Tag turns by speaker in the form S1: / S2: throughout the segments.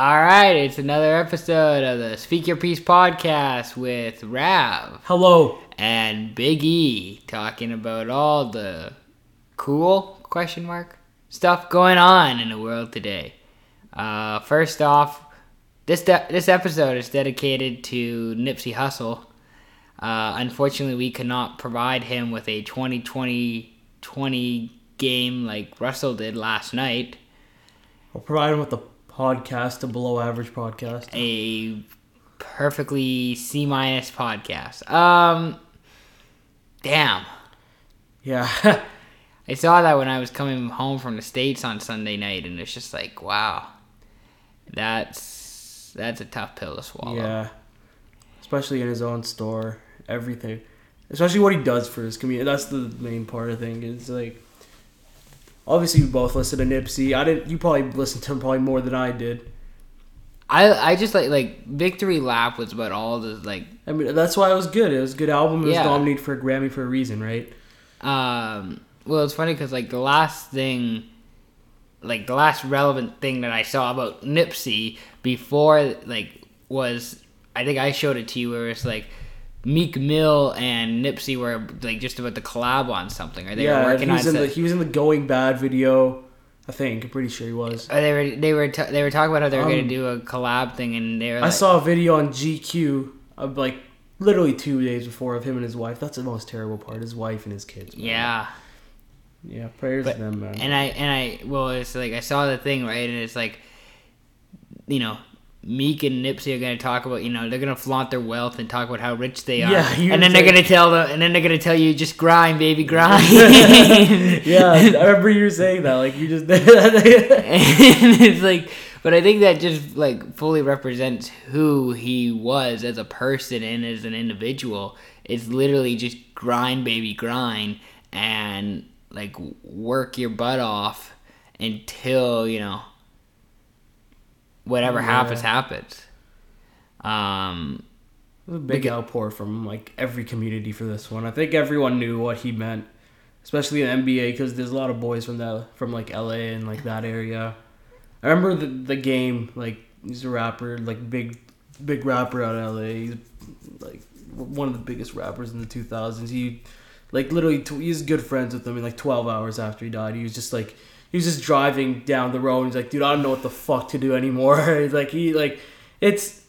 S1: All right, it's another episode of the Speak Your Piece podcast with Rav
S2: Hello.
S1: and Big E talking about all the cool question mark stuff going on in the world today. Uh, first off, this de- this episode is dedicated to Nipsey Hussle. Uh, unfortunately, we cannot provide him with a 2020 game like Russell did last night.
S2: I'll provide him with a podcast, a below average podcast.
S1: a perfectly C minus podcast. Um, damn.
S2: Yeah.
S1: I saw that when I was coming home from the states on Sunday night, and it's just like, wow, that's that's a tough pill to swallow.
S2: yeah. Especially in his own store, everything. Especially what he does for his community. That's the main part, I think. It's like obviously we both listened to Nipsey. I didn't you probably listened to him probably more than I did.
S1: I I just like like Victory Lap was about all the like
S2: I mean that's why it was good. It was a good album. It was nominated for a Grammy for a reason, right?
S1: um well it's funny because like the last thing like the last relevant thing that i saw about nipsey before like was i think i showed it to you where it's like meek mill and nipsey were like just about to collab on something or they were
S2: yeah,
S1: working
S2: he was
S1: on
S2: in the he was in the Going Bad video. I think. I'm pretty sure he was.
S1: or they were they were t- they were talking about how they were
S2: Um,
S1: gonna do a collab thing and they were
S2: I saw a video on GQ of like literally two days before of him and his wife. That's the most terrible part. His wife and his kids. man.
S1: yeah
S2: Yeah. Prayers
S1: But-
S2: to them, man.
S1: and I and I well, it's like I saw the thing right, and it's like, you know, Meek and Nipsey are gonna talk about, you know, they're gonna flaunt their wealth and talk about how rich they are,
S2: Yeah,
S1: and then they're gonna tell them, and then they're gonna tell you just grind, baby, grind.
S2: yeah, I remember you saying that. Like you just.
S1: and it's like, but I think that just like fully represents who he was as a person and as an individual. It's literally just grind, baby, grind, and like work your butt off until you know whatever
S2: Yeah.
S1: happens happens. Um,
S2: a big outpour from like every community for this one. I think everyone knew what he meant, especially in NBA because there's a lot of boys from that from like LA and like that area. I remember the the game like he's a rapper like big big rapper out of LA. He's like one of the biggest rappers in the 2000s. He like literally tw- he's good friends with him. And like 12 hours after he died, he was just like he was just driving down the road. And he's like, dude, I don't know what the fuck to do anymore. Like he like it's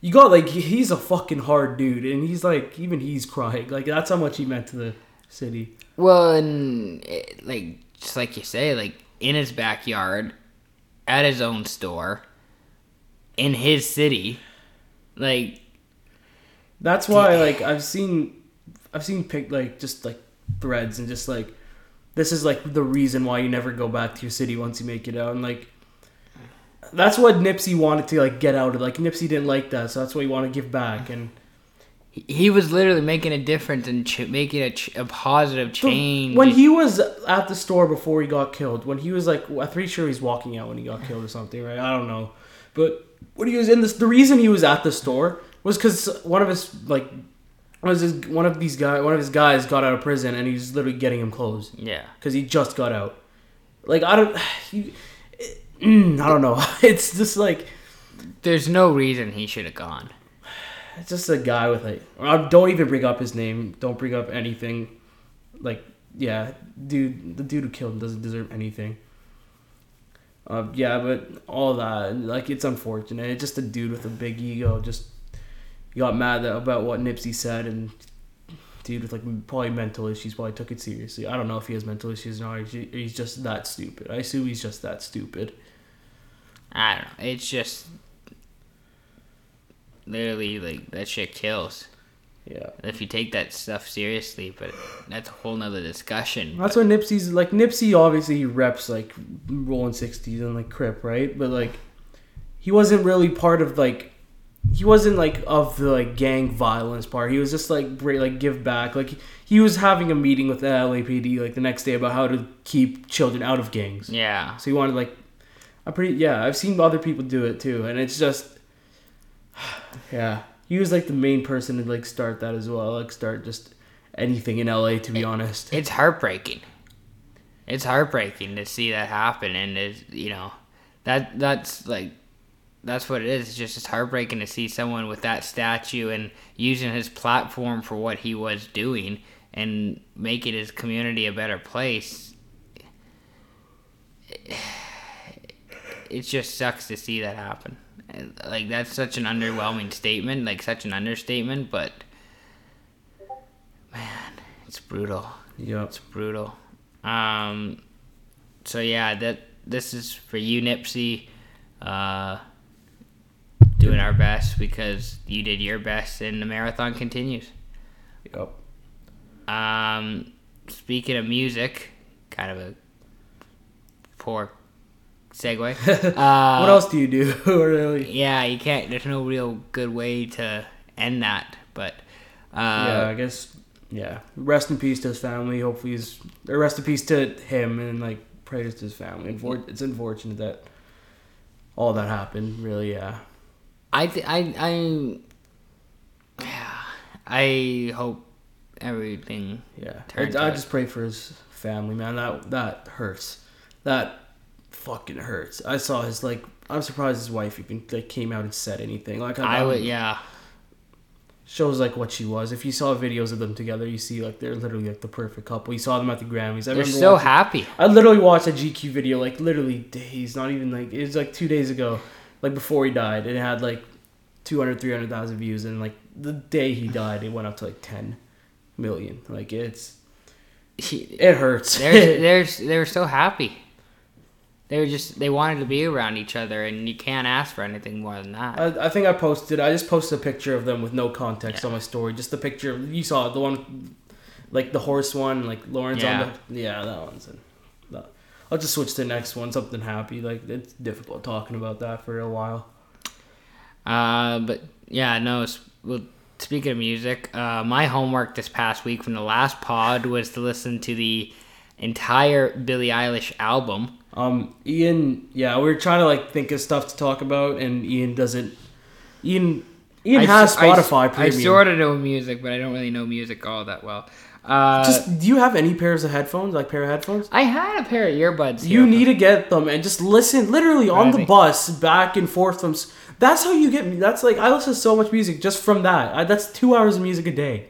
S2: you got like he's a fucking hard dude, and he's like even he's crying. Like that's how much he meant to the city.
S1: well, and it, like just like you say, like in his backyard, at his own store, in his city, like
S2: That's why like I've seen I've seen pic like just like threads and just like this is like the reason why you never go back to your city once you make it out and like that's what Nipsey wanted to like get out of like Nipsey didn't like that so that's why he wanted to give back and
S1: he- he was literally making a difference and ch- making a, ch- a positive change.
S2: when he was at the store before he got killed when he was like I'm pretty sure he's walking out when he got killed or something right I don't know but when he was in this the reason he was at the store was because one of his like was his, one of these guy one of his guys got out of prison and he's literally getting him clothes
S1: yeah,
S2: because he just got out. Like I don't, he, mm, I don't know. It's just like
S1: there's no reason he should have gone.
S2: it's just a guy with like. Don't even bring up his name. Don't bring up anything. Like yeah, dude, the dude who killed him doesn't deserve anything. Uh, yeah, but all that like it's unfortunate. It's just a dude with a big ego just got mad that, about what Nipsey said and. Dude with like probably mental issues probably took it seriously. I don't know if he has mental issues or not. He's just that stupid. I assume he's just that stupid.
S1: I don't know. It's just literally like that shit kills
S2: Yeah.
S1: if you take that stuff seriously. But that's a whole nother discussion.
S2: That's what Nipsey's like. Nipsey obviously he reps like rolling sixties and like Crip, right? But like, he wasn't really part of like, he wasn't like of the like gang violence part. He was just like great, like give back. Like he was having a meeting with the LAPD like the next day about how to keep children out of gangs.
S1: Yeah.
S2: So he wanted like, I pretty yeah. I've seen other people do it too, and it's just, yeah. He was like the main person to like start that as well. Like start just anything in LA to be honest.
S1: It's heartbreaking. It's heartbreaking to see that happen, and it's you know, that that's like that's what it is. It's just it's heartbreaking to see someone with that statue and using his platform for what he was doing and making his community a better place. It just sucks to see that happen. Like that's such an underwhelming statement, like such an understatement, but man, it's brutal.
S2: Yep.
S1: It's brutal. Um, so yeah, that this is for you, Nipsey. Uh, doing our best because you did your best, and the marathon continues.
S2: Yep.
S1: Um, speaking of music, kind of a poor segue. Uh,
S2: what else do you do? really?
S1: Yeah, you can't. There's no real good way to end that, but uh,
S2: yeah, I guess. Yeah. Rest in peace to his family. Hopefully, he's rest in peace to him and like prayers to his family. It's unfortunate that all that happened. Really, yeah.
S1: I th- I I yeah, I hope everything.
S2: Yeah, I,
S1: Turns
S2: I just pray for his family, man. That that hurts. That fucking hurts. I saw his like. I'm surprised his wife even like came out and said anything. Like
S1: I would yeah.
S2: shows like what she was. If you saw videos of them together, you see like they're literally like the perfect couple. You saw them at the Grammys. I
S1: They're so
S2: watching-
S1: happy.
S2: I literally watched a GQ video like literally days, not even like it was like two days ago, like before he died, and it had like 200, 300,000 views, and like the day he died, it went up to like 10 million. Like it's it hurts.
S1: They're they're they were so happy. They were just they wanted to be around each other, and you can't ask for anything more than that.
S2: I, I think I posted. I just posted a picture of them with no context on my story. Just the picture. You saw the one, like the horse one, like Lauren's
S1: Yeah.
S2: on the yeah that one's. In. I'll just switch to the next one. Something happy. Like it's difficult talking about that for a while.
S1: Uh, but yeah, no. Well, speaking of music, uh, my homework this past week from the last pod was to listen to the entire Billie Eilish album.
S2: Um, Ian, yeah, we are trying to like think of stuff to talk about, and Ian doesn't. Ian, Ian
S1: I
S2: has
S1: s- I s-
S2: Spotify
S1: I,
S2: Premium.
S1: sort of know music, but I don't really know music all that well. Uh,
S2: Just do you have any pairs of headphones, like pair of headphones?
S1: I had a pair of earbuds.
S2: You need to get them and just listen, literally on the bus, back and forth from. That's how you get me. That's like I listen to so much music just from that. I, that's two hours of music a day.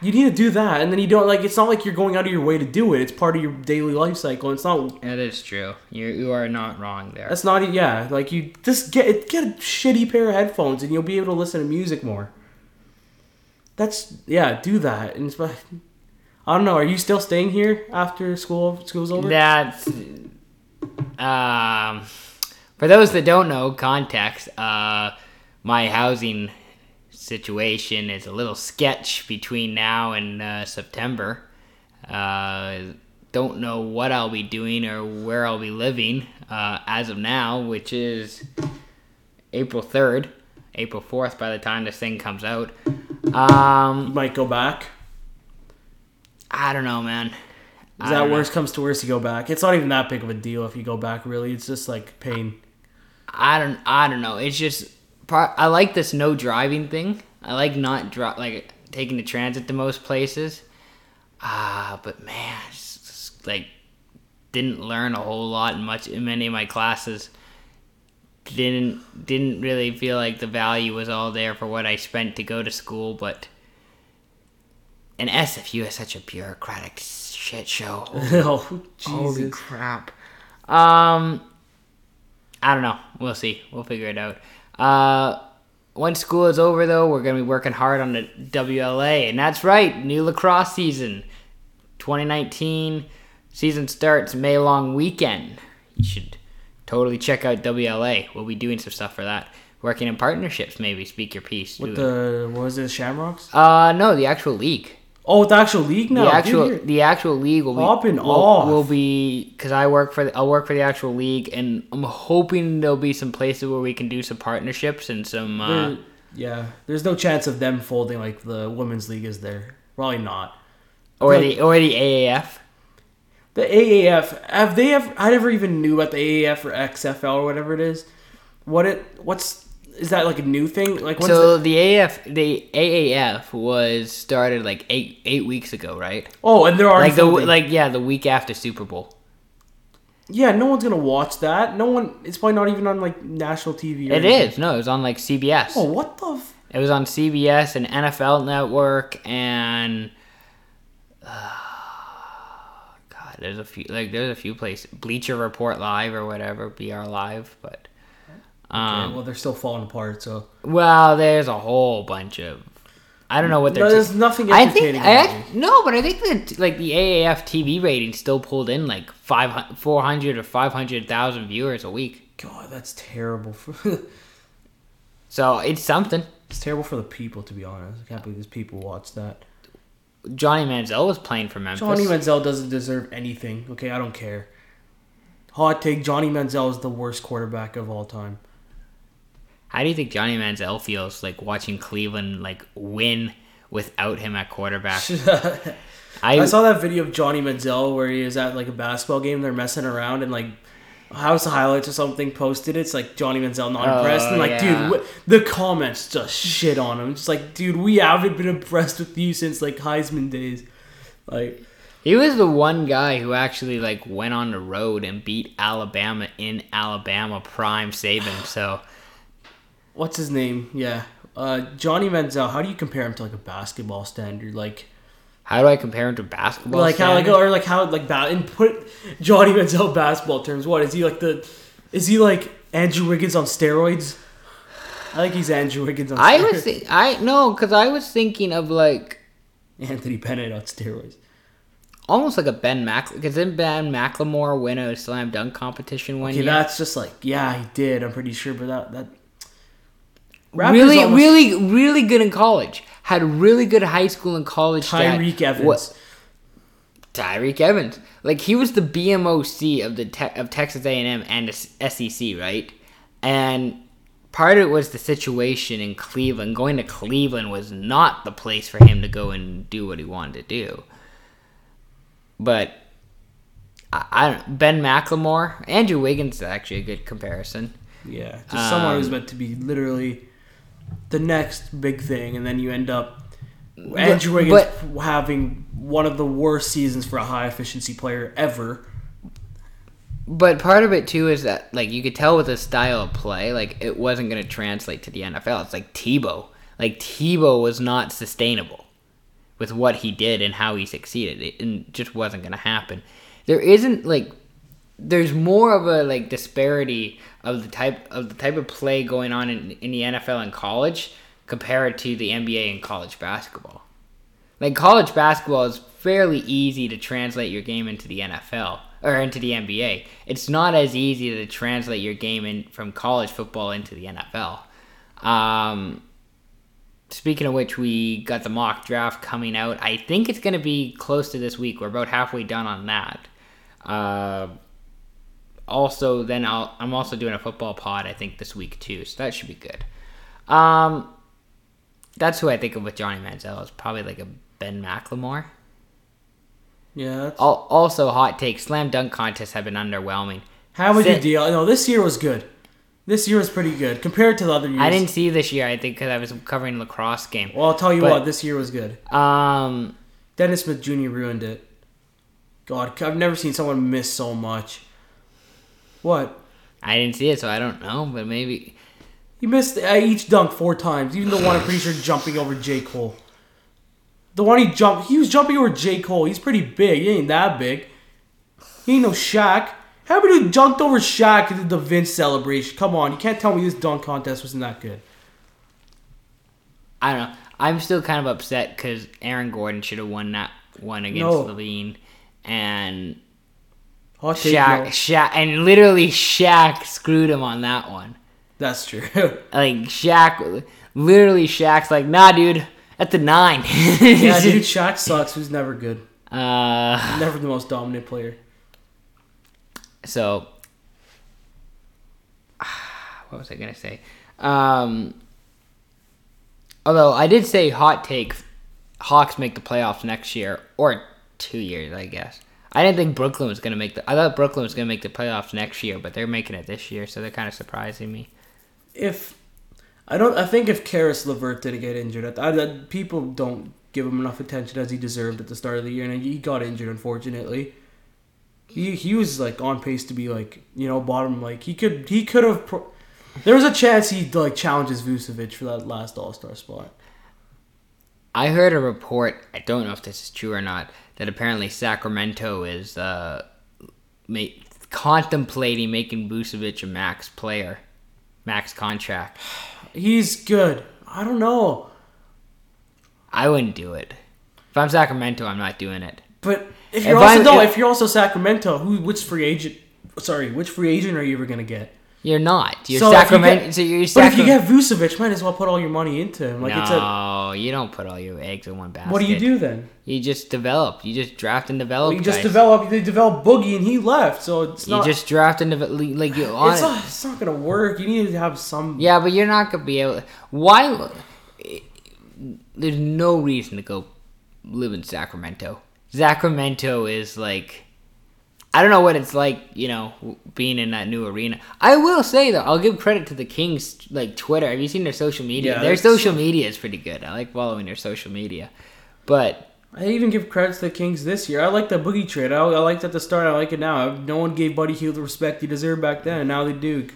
S2: You need to do that, and then you don't like. It's not like you're going out of your way to do it. It's part of your daily life cycle. It's not.
S1: That is true. You you are not wrong there.
S2: That's not. Yeah, like you just get get a shitty pair of headphones, and you'll be able to listen to music more. That's yeah. Do that, and like- I don't know. Are you still staying here after school? School's over.
S1: That's um, for those that don't know context. Uh, my housing situation is a little sketch between now and uh, September. Uh, don't know what I'll be doing or where I'll be living uh, as of now, which is April third, April fourth. By the time this thing comes out, um,
S2: You might go back.
S1: I don't know, man.
S2: Is that
S1: know.
S2: worst comes to worst, you go back. It's not even that big of a deal if you go back. Really, it's just like pain.
S1: I don't I don't know. It's just I like this no driving thing. I like not dri like taking the transit to most places. Ah, but man, it's just, like didn't learn a whole lot in much in many of my classes. Didn't didn't really feel like the value was all there for what I spent to go to school, but and SFU is such a bureaucratic shit show.
S2: oh
S1: Holy crap. Um, I don't know. We'll see. We'll figure it out. Uh, once school is over, though, we're gonna be working hard on the WLA, and that's right, new lacrosse season, 2019 season starts May long weekend. You should totally check out WLA. We'll be doing some stuff for that. Working in partnerships, maybe. Speak your piece.
S2: With the what was it, Shamrocks?
S1: uh, no, the actual league.
S2: Oh, the actual league now.
S1: the actual
S2: Dude,
S1: the actual league will be
S2: Popping
S1: will,
S2: off.
S1: will be because I work for the, I'll work for the actual league and I'm hoping there'll be some places where we can do some partnerships and some uh,
S2: there- yeah, there's no chance of them folding like the women's league is there. Probably not.
S1: or
S2: no.
S1: the or the AAF.
S2: The AAF have they ever? I never even knew about the AAF or XFL or whatever it is. What it? What's is that like a new thing? Like what's
S1: So
S2: the,
S1: the AAF the AAF was started like eight eight weeks ago, right?
S2: oh, and there are
S1: Like the like yeah the week after Super Bowl.
S2: Yeah, no one's gonna watch that. No one. It's probably not even on like national TV.
S1: It
S2: anything.
S1: is. No, it was on like CBS.
S2: Oh, what the? F-
S1: It was on CBS and NFL Network and uh, there's a few like there's a few places Bleacher Report Live or whatever BR Live, but um,
S2: okay, well, they're still falling apart. So
S1: well, there's a whole bunch of I don't know what they're.
S2: No, there's nothing
S1: I think I, no, but I think that like the AAF TV rating still pulled in like 500, 400 or five hundred thousand viewers a week.
S2: God, that's terrible. For
S1: So it's something.
S2: it's terrible for the people, to be honest. I can't believe these people watch that.
S1: Johnny Manziel was playing for Memphis.
S2: Johnny Manziel doesn't deserve anything. Okay, I don't care. Hot take: Johnny Manziel is the worst quarterback of all time.
S1: How do you think Johnny Manziel feels like watching Cleveland like win without him at quarterback? I,
S2: I saw that video of Johnny Manziel where he is at like a basketball game. They're messing around and like House of Highlights or something posted it. It's like Johnny Manziel not
S1: Oh,
S2: impressed. And like,
S1: yeah.
S2: dude, wh- the comments just shit on him. Just like, dude, we haven't been impressed with you since like Heisman days. Like,
S1: he was the one guy who actually like went on the road and beat Alabama in Alabama prime Saban. So
S2: what's his name? Yeah. Uh, Johnny Manziel, how do you compare him to like a basketball standard? Like,
S1: how do I compare him to basketball?
S2: like how like
S1: standard?
S2: or like how like ba- and put Johnny Manziel basketball terms. What is he like the? Is he like Andrew Wiggins on steroids? I think he's Andrew Wiggins on. Steroids.
S1: I
S2: steroids.
S1: was I no, because I was thinking of like
S2: Anthony Bennett on steroids.
S1: almost like a Ben Mac. Because didn't Ben McLemore win a slam dunk competition one
S2: Okay,
S1: year?
S2: that's just like yeah, he did. I'm pretty sure, but that that Raptors
S1: really,
S2: almost-
S1: really, really good in college. Had really good high school and college.
S2: Tyreek Evans.
S1: What- Tyreek Evans, like he was the BMOC of the te- of Texas A&M and the SEC, right? And part of it was the situation in Cleveland. Going to Cleveland was not the place for him to go and do what he wanted to do. But I, I don't. Ben McLemore, Andrew Wiggins is actually a good comparison.
S2: Yeah, just someone who's
S1: Um,
S2: meant to be literally the next big thing, and then you end up Andrew Wiggins having one of the worst seasons for a high efficiency player ever.
S1: But part of it too is that like you could tell with his style of play, like it wasn't going to translate to the NFL. It's like Tebow. Like Tebow was not sustainable with what he did and how he succeeded. It, it just wasn't going to happen. There isn't like there's more of a like disparity of the type of the type of play going on in, in the NFL and college compared to the NBA and college basketball. Like college basketball is fairly easy to translate your game into the NFL or into the NBA. It's not as easy to translate your game in from college football into the NFL. Um, speaking of which, we got the mock draft coming out. I think it's going to be close to this week. We're about halfway done on that. Uh, also, then I'll, I'm also doing a football pod. I think this week too, so that should be good. Um, that's who I think of with Johnny Manziel. Is probably like a Ben McLemore.
S2: Yeah,
S1: Al- Also, hot take: slam dunk contests have been underwhelming.
S2: how would you deal? No, this year was good. This year was pretty good compared to the other years.
S1: I didn't see this year. I think because I was covering lacrosse game.
S2: Well, I'll tell you
S1: But-
S2: what, this year was good.
S1: Um,
S2: Dennis Smith Jr. ruined it. God, I've never seen someone miss so much. What?
S1: I didn't see it, so I don't know. But maybe
S2: He missed uh, each dunk four times. Even the one I'm pretty sure jumping over J. Cole. The one he jumped, he was jumping over J. Cole. He's pretty big. He ain't that big. He ain't no Shaq. How about he jumped over Shaq and did the Vince celebration? Come on, you can't tell me this dunk contest wasn't that good.
S1: I don't know. I'm still kind of upset because Aaron Gordon should have won that one against
S2: No.
S1: LaVine, and
S2: Hot take,
S1: Shaq. Shaq, and literally Shaq screwed him on that one.
S2: That's true.
S1: Like Shaq, literally Shaq's like, nah, dude, at the nine.
S2: yeah, dude, Shaq sucks. Who's never good.
S1: Uh,
S2: Never the most dominant player.
S1: so what was I gonna say? Um, although I did say hot take, Hawks make the playoffs next year or two years, I guess. I didn't think Brooklyn was gonna make the. I thought Brooklyn was gonna make the playoffs next year, but they're making it this year, so they're kind of surprising me.
S2: if I don't, I think if Caris LeVert didn't get injured, I, I, people don't give him enough attention as he deserved at the start of the year, and he got injured unfortunately. He he was like on pace to be like you know bottom like he could he could have. Pro- there was a chance he like challenges Vucevic for that last All Star spot.
S1: I heard a report. I don't know if this is true or not. That apparently Sacramento is uh, contemplating making Vucevic a max player, max contract.
S2: He's good. I don't know,
S1: I wouldn't do it. If I'm Sacramento, I'm not doing it.
S2: but if
S1: If
S2: you're also no,
S1: if-
S2: if you're also Sacramento, who which free agent? Sorry, which free agent are you ever gonna get?
S1: You're not. You're
S2: So you
S1: Sacramento.
S2: get-
S1: so you're
S2: But if you get Vucevic, might as well put all your money into him. Like it's a
S1: no, you don't put all your eggs in one basket.
S2: what do you do then?
S1: You just develop. You just draft and develop.
S2: you just
S1: guys.
S2: develop. They develop Boogie and he left, so it's
S1: You
S2: not.
S1: just draft and develop. Like you on.
S2: it's not. It's not gonna work. You need to have some.
S1: Yeah, but you're not gonna be able. Why? There's no reason to go live in Sacramento. Sacramento is like, I don't know what it's like, you know, being in that new arena. I will say though, I'll give credit to the Kings, like Twitter. Have you seen their social media?
S2: Yeah,
S1: their social media is pretty good. I like following their social media, but
S2: I even give credit to the Kings this year. I like the Boogie trade. I, I liked it at the start. I like it now. No one gave Buddy Hield the respect he deserved back then, and now they do.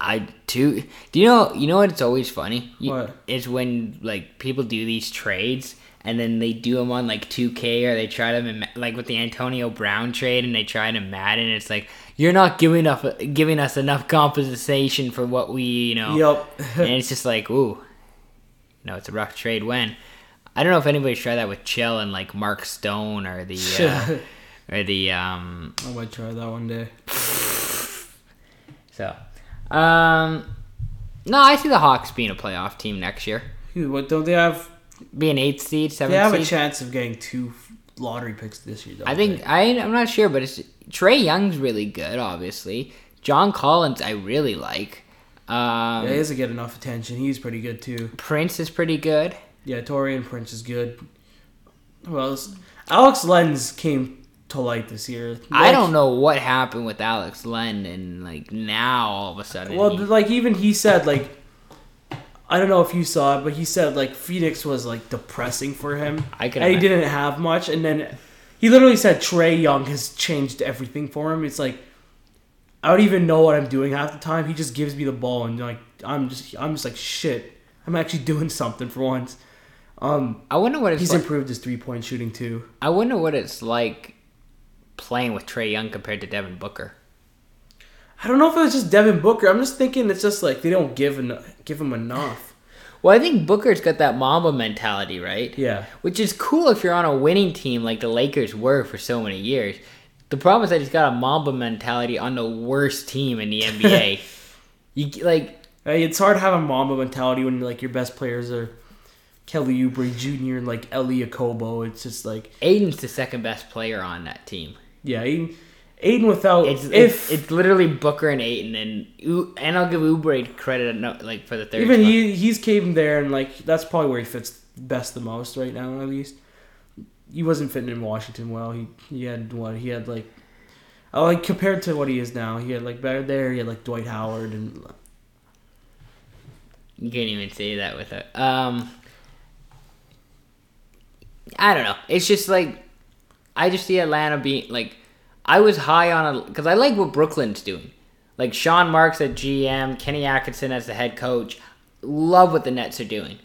S1: I too. Do you know? You know what? It's always funny. You,
S2: What?
S1: It's when like people do these trades and then they do them on like 2K or they try them in, like with the Antonio Brown trade and they try it in Madden. It's like you're not giving enough, giving us enough compensation for what we, you know.
S2: Yep.
S1: and it's just like, ooh, no, it's a rough trade. When I don't know if anybody's tried that with Chill and like Mark Stone or the uh, or the um
S2: I might try that one day.
S1: So, um, no, I see the Hawks being a playoff team next year.
S2: What don't they have?
S1: Be an eighth seed,
S2: They
S1: seventh
S2: have a chance of getting two lottery picks this year. Don't
S1: I think? I I'm not sure, but it's Trae Young's really good. Obviously, John Collins I really like. Um,
S2: yeah, he doesn't get enough attention. He's pretty good too.
S1: Prince is pretty good.
S2: Yeah, Taurean Prince is good. Who else? Alex Lenz came to light this year.
S1: I don't know what happened with Alex Len, and like now all of a sudden,
S2: Well,
S1: he-
S2: like even he said like I don't know if you saw it, but he said like Phoenix was like depressing for him.
S1: I could
S2: and he
S1: imagine.
S2: didn't have much, and then he literally said Trae Young has changed everything for him. It's like I don't even know what I'm doing half the time. He just gives me the ball, and like I'm just I'm just like shit. I'm actually doing something for once. Um,
S1: I wonder what it's
S2: he's
S1: like.
S2: improved his three point shooting too.
S1: I wonder what it's like playing with Trae Young compared to Devin Booker.
S2: I don't know if it was just Devin Booker. I'm just thinking it's just like they don't give en- give him enough.
S1: Well, I think Booker's got that Mamba mentality, right?
S2: Yeah.
S1: Which is cool if you're on a winning team like the Lakers were for so many years. The problem is that he's got a Mamba mentality on the worst team in the NBA. you like
S2: it's hard to have a Mamba mentality when like your best players are Kelly Oubre Jr. and like Elie Okobo. It's just like
S1: Ayton's the second best player on that team.
S2: yeah, Ayton, Ayton without
S1: It's
S2: if
S1: it's, it's literally Booker and Ayton and and I'll give Oubre credit like for the third.
S2: even
S1: spot.
S2: he he's caving there and like that's probably where he fits best the most right now at least. He wasn't fitting in Washington well. He he had what he had like. I like compared to what he is now, he had like better there. He had like Dwight Howard and
S1: You can't even say that with it. Um, I don't know. It's just like I just see Atlanta being like I was high on a because I like what Brooklyn's doing. Like Sean Marks at GM, Kenny Atkinson as the head coach. Love what the Nets are doing.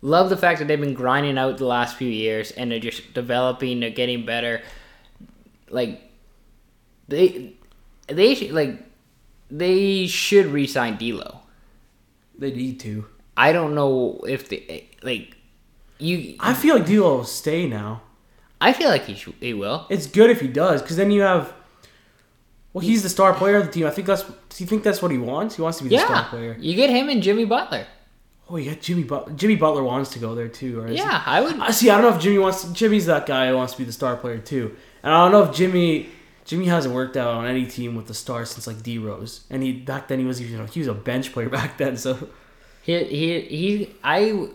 S1: Love the fact that they've been grinding out the last few years and they're just developing. They're getting better. Like they they should like they should re-sign D'Lo.
S2: they need to.
S1: I don't know if they like you.
S2: I feel like D'Lo will stay now.
S1: I feel like he sh- he will.
S2: It's good if he does, because then you have. Well, he's the star player of the team. I think that's. Do you think that's what he wants? He wants to be the star player.
S1: you get him and Jimmy Butler.
S2: Oh, yeah, Jimmy Butler. Jimmy Butler wants to go there too, or is he-
S1: Yeah, I would.
S2: I see. I don't know if Jimmy wants. Jimmy's that guy who wants to be the star player too, and I don't know if Jimmy. Jimmy hasn't worked out on any team with the star since like D Rose, and he back then he was you know he was a bench player back then. So
S1: He he he. I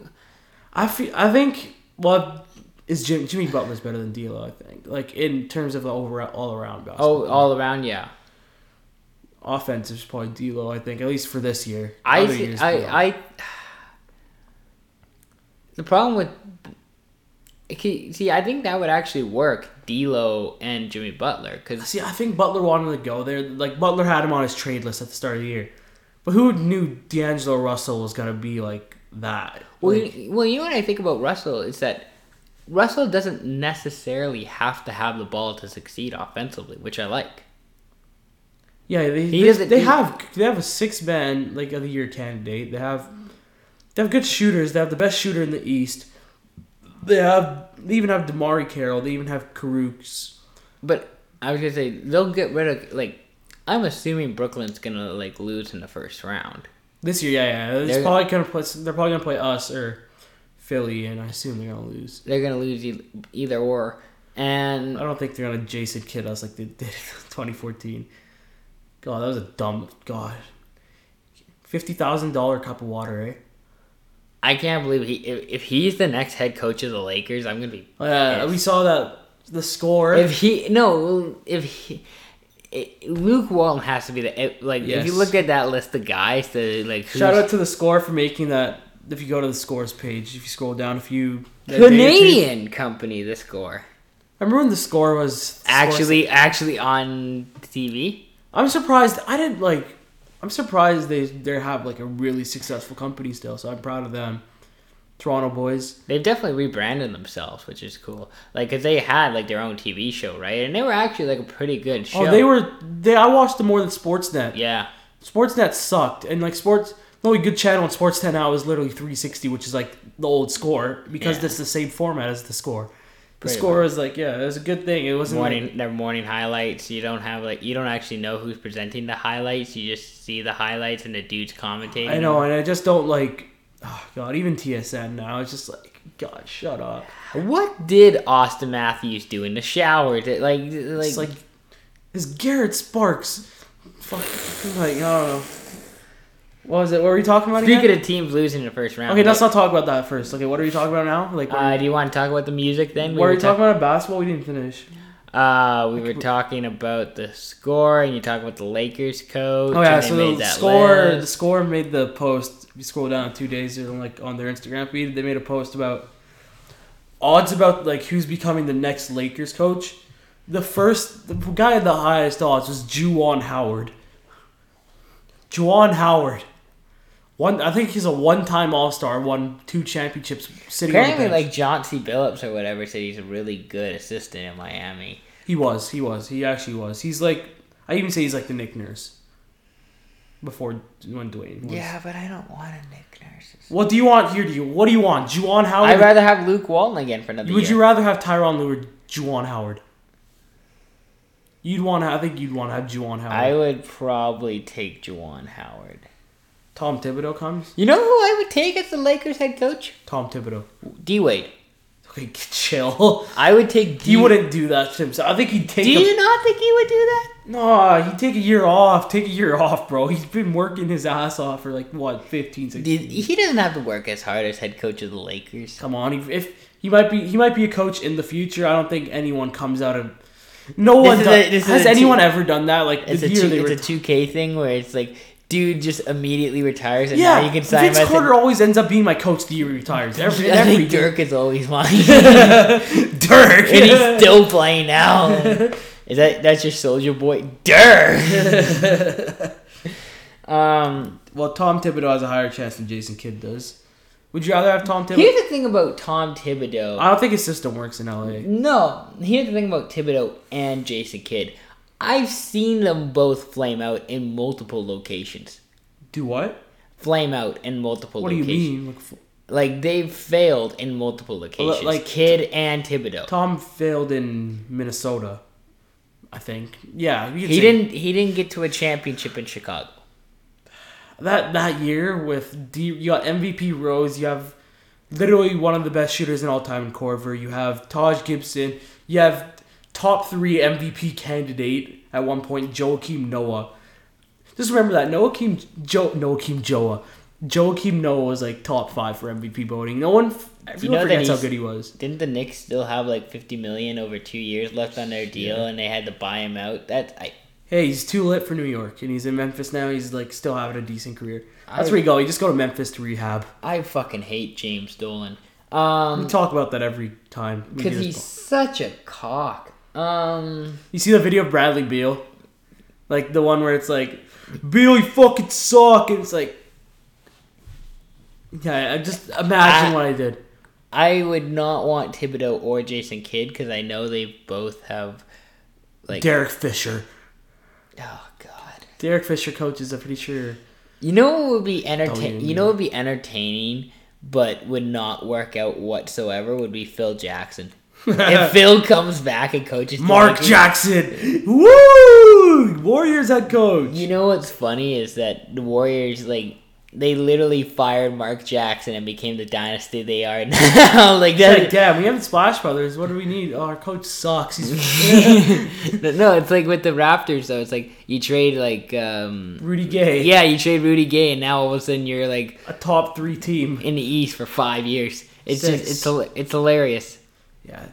S2: I feel I think well is Jim, Jimmy Butler's better than D'Lo. I think like in terms of the overall all around basketball.
S1: oh all around yeah.
S2: offensive is probably D'Lo. I think at least for this year.
S1: I see,
S2: years, D'Lo.
S1: I I. The problem with see, I think that would actually work. D'Lo and Jimmy Butler, because
S2: See, I think Butler wanted to go there. Like Butler had him on his trade list at the start of the year, but who knew D'Angelo Russell was gonna be like that?
S1: well,
S2: Like,
S1: you, well, you know what I think about Russell is that Russell doesn't necessarily have to have the ball to succeed offensively, which I like.
S2: yeah, they
S1: He
S2: they, they
S1: he-
S2: have they have a six man like of the year candidate. They have they have good shooters. They have the best shooter in the East. They have they even have DeMarre Carroll. They even have Kurucs.
S1: But I was gonna say they'll get rid of like. I'm assuming Brooklyn's gonna like lose in the first round.
S2: This year, yeah, yeah. It's
S1: They're-
S2: probably gonna play. They're probably gonna play us or Philly, and I assume they're gonna lose.
S1: They're gonna lose e- either or, and
S2: I don't think they're gonna Jason Kidd us like they did in 2014. God, that was a dumb God. Fifty thousand dollar cup of water, eh?
S1: I can't believe he if, if he's the next head coach of the Lakers, I'm gonna be.
S2: Oh, yeah,
S1: pissed.
S2: we saw that the score.
S1: If he no, if he. It, Luke Walton has to be the it- like. If you look at that list of guys, the like
S2: Shout out to the score for making that. If you go to the scores page, if you scroll down a few.
S1: Canadian company, the score I
S2: Remember when the score was
S1: actually actually on TV.
S2: I'm surprised. I didn't like. I'm surprised they they have like a really successful company still. So I'm proud of them. Toronto boys.
S1: They've definitely rebranded themselves, which is cool. Like, cause they had like their own TV show, right? And they were actually like a pretty good show.
S2: Oh, they were. They I watched them more than Sportsnet.
S1: Yeah,
S2: Sportsnet sucked, and like sports. The only good channel on Sports 10 now is literally 360, which is like the old score because
S1: Yeah.
S2: it's the same format as the score. The
S1: Pretty
S2: score is like yeah, it was a good thing. It wasn't
S1: morning
S2: like,
S1: their morning highlights. You don't have like you don't actually know who's presenting the highlights. You just see the highlights and the dudes commentating.
S2: I know, and I just don't like. Oh god, even TSN now. It's just like God, shut up.
S1: What did Auston Matthews do in the shower? Did, like, like,
S2: It's like is Garrett Sparks. Fuck, like I don't know. What was it? What were we talking about
S1: speaking
S2: again?
S1: of teams losing in the first round.
S2: Okay, let's not talk about that first. Okay, what are we talking about now? Like,
S1: Uh, do you want to talk about the music then?
S2: are
S1: were
S2: we talking about? Basketball? We didn't finish.
S1: Uh, we were talking about the score, and you talk about the Lakers coach.
S2: Oh yeah,
S1: and they
S2: so
S1: made
S2: the
S1: that
S2: score, the score made the post. If you scroll down two days, or like on their Instagram feed, they made a post about odds about like who's becoming the next Lakers coach. The first, the guy at the highest odds was Juwan Howard. Juwan Howard, one. I think he's a one-time All Star, won two championships. Sitting
S1: Apparently, like Chauncey Billups or whatever said he's a really good assistant in Miami.
S2: he was, he was, he actually was. He's like, I even say he's like the Nick Nurse. Before when Dwayne. Was.
S1: Yeah, but I don't want a Nick Nurse.
S2: What do you want here? Do you what do you want? Juwan Howard?
S1: I'd rather have Luke Walton again for another
S2: Would
S1: year.
S2: you rather have Tyronn Lue or Juwan Howard? You'd want. I think you'd want to have Juwan Howard.
S1: I would probably take Juwan Howard.
S2: Tom Thibodeau comes.
S1: You know who I would take as the Lakers head coach?
S2: Tom Thibodeau.
S1: D Wade.
S2: Okay, chill.
S1: I would take. D-
S2: He wouldn't do that to himself. I think he'd take.
S1: Do
S2: a,
S1: you not think he would do that?
S2: No, he'd take a year off. Take a year off, bro. He's been working his ass off for like what 15, 16
S1: Dude, he doesn't have to work as hard as head coach of the Lakers.
S2: Come on, if, if he might be, he might be a coach in the future. I don't think anyone comes out of. No one does.
S1: a-
S2: has anyone
S1: two-
S2: ever done that? Like
S1: It's a two, it's a two K thing where it's like, dude just immediately retires and
S2: Yeah,
S1: now you can sign
S2: Vince
S1: him as a-
S2: Carter always ends up being my coach the year he retires. Every,
S1: I
S2: every
S1: think Dirk is always mine,
S2: Dirk.
S1: and he's still playing now. Is that that's your soldier boy, Dirk? um,
S2: well, Tom Thibodeau has a higher chance than Jason Kidd does. Would you rather have Tom Thibodeau?
S1: here's the thing about Tom Thibodeau.
S2: I don't think his system works in LA.
S1: No, here's the thing about Thibodeau and Jason Kidd. I've seen them both flame out in multiple locations.
S2: Do what?
S1: Flame out in multiple
S2: What do you
S1: locations.
S2: mean? Like,
S1: they've failed in multiple locations.
S2: like-
S1: Kidd and Thibodeau.
S2: Tom failed in Minnesota. I think. Yeah,
S1: He
S2: say-
S1: didn't. He didn't get to a championship in Chicago.
S2: that that year with D, you got MVP Rose. You have literally one of the best shooters in all time in Korver. You have Taj Gibson. You have top three MVP candidate at one point, Joakim Noah. Just remember that Joakim Jo Joakim Joa. Joakim Noah was like top five for MVP voting. No one, everyone
S1: know
S2: forgets how good he was.
S1: Didn't the Knicks still have like fifty million over two years left on their deal, and they had to buy him out? That I.
S2: Hey, he's too lit for New York, and he's in Memphis now. He's like still having a decent career. That's
S1: I-
S2: where you go. You just go to Memphis to rehab.
S1: I fucking hate James Dolan.
S2: We
S1: Um,
S2: talk about that every time.
S1: because he's such a cock. Um,
S2: You see the video of Bradley Beal, like the one where it's like, Beal, you fucking suck, and it's like, yeah, I just imagine
S1: I-
S2: what I did.
S1: I would not want Thibodeau or Jason Kidd because I know they both have like.
S2: Derek Fisher.
S1: oh God.
S2: Derek Fisher coaches. I'm pretty sure.
S1: You know what would be entertaining? You know what would be entertaining, but would not work out whatsoever. Would be Phil Jackson. If Phil comes back and coaches
S2: Mark
S1: Lakers-
S2: Jackson. Woo! Warriors head coach.
S1: You know what's funny is that the Warriors like they literally fired Mark Jackson and became the dynasty they are now. like that.
S2: like, damn, we have the Splash Brothers. What do we need? Oh, our coach sucks. He's
S1: no, it's like with the Raptors though. It's like you trade like um
S2: Rudy Gay.
S1: yeah, you trade Rudy Gay and now all of a sudden you're like
S2: A top three team.
S1: in the East for five years. It's
S2: Six.
S1: just it's it's hilarious.
S2: Yeah.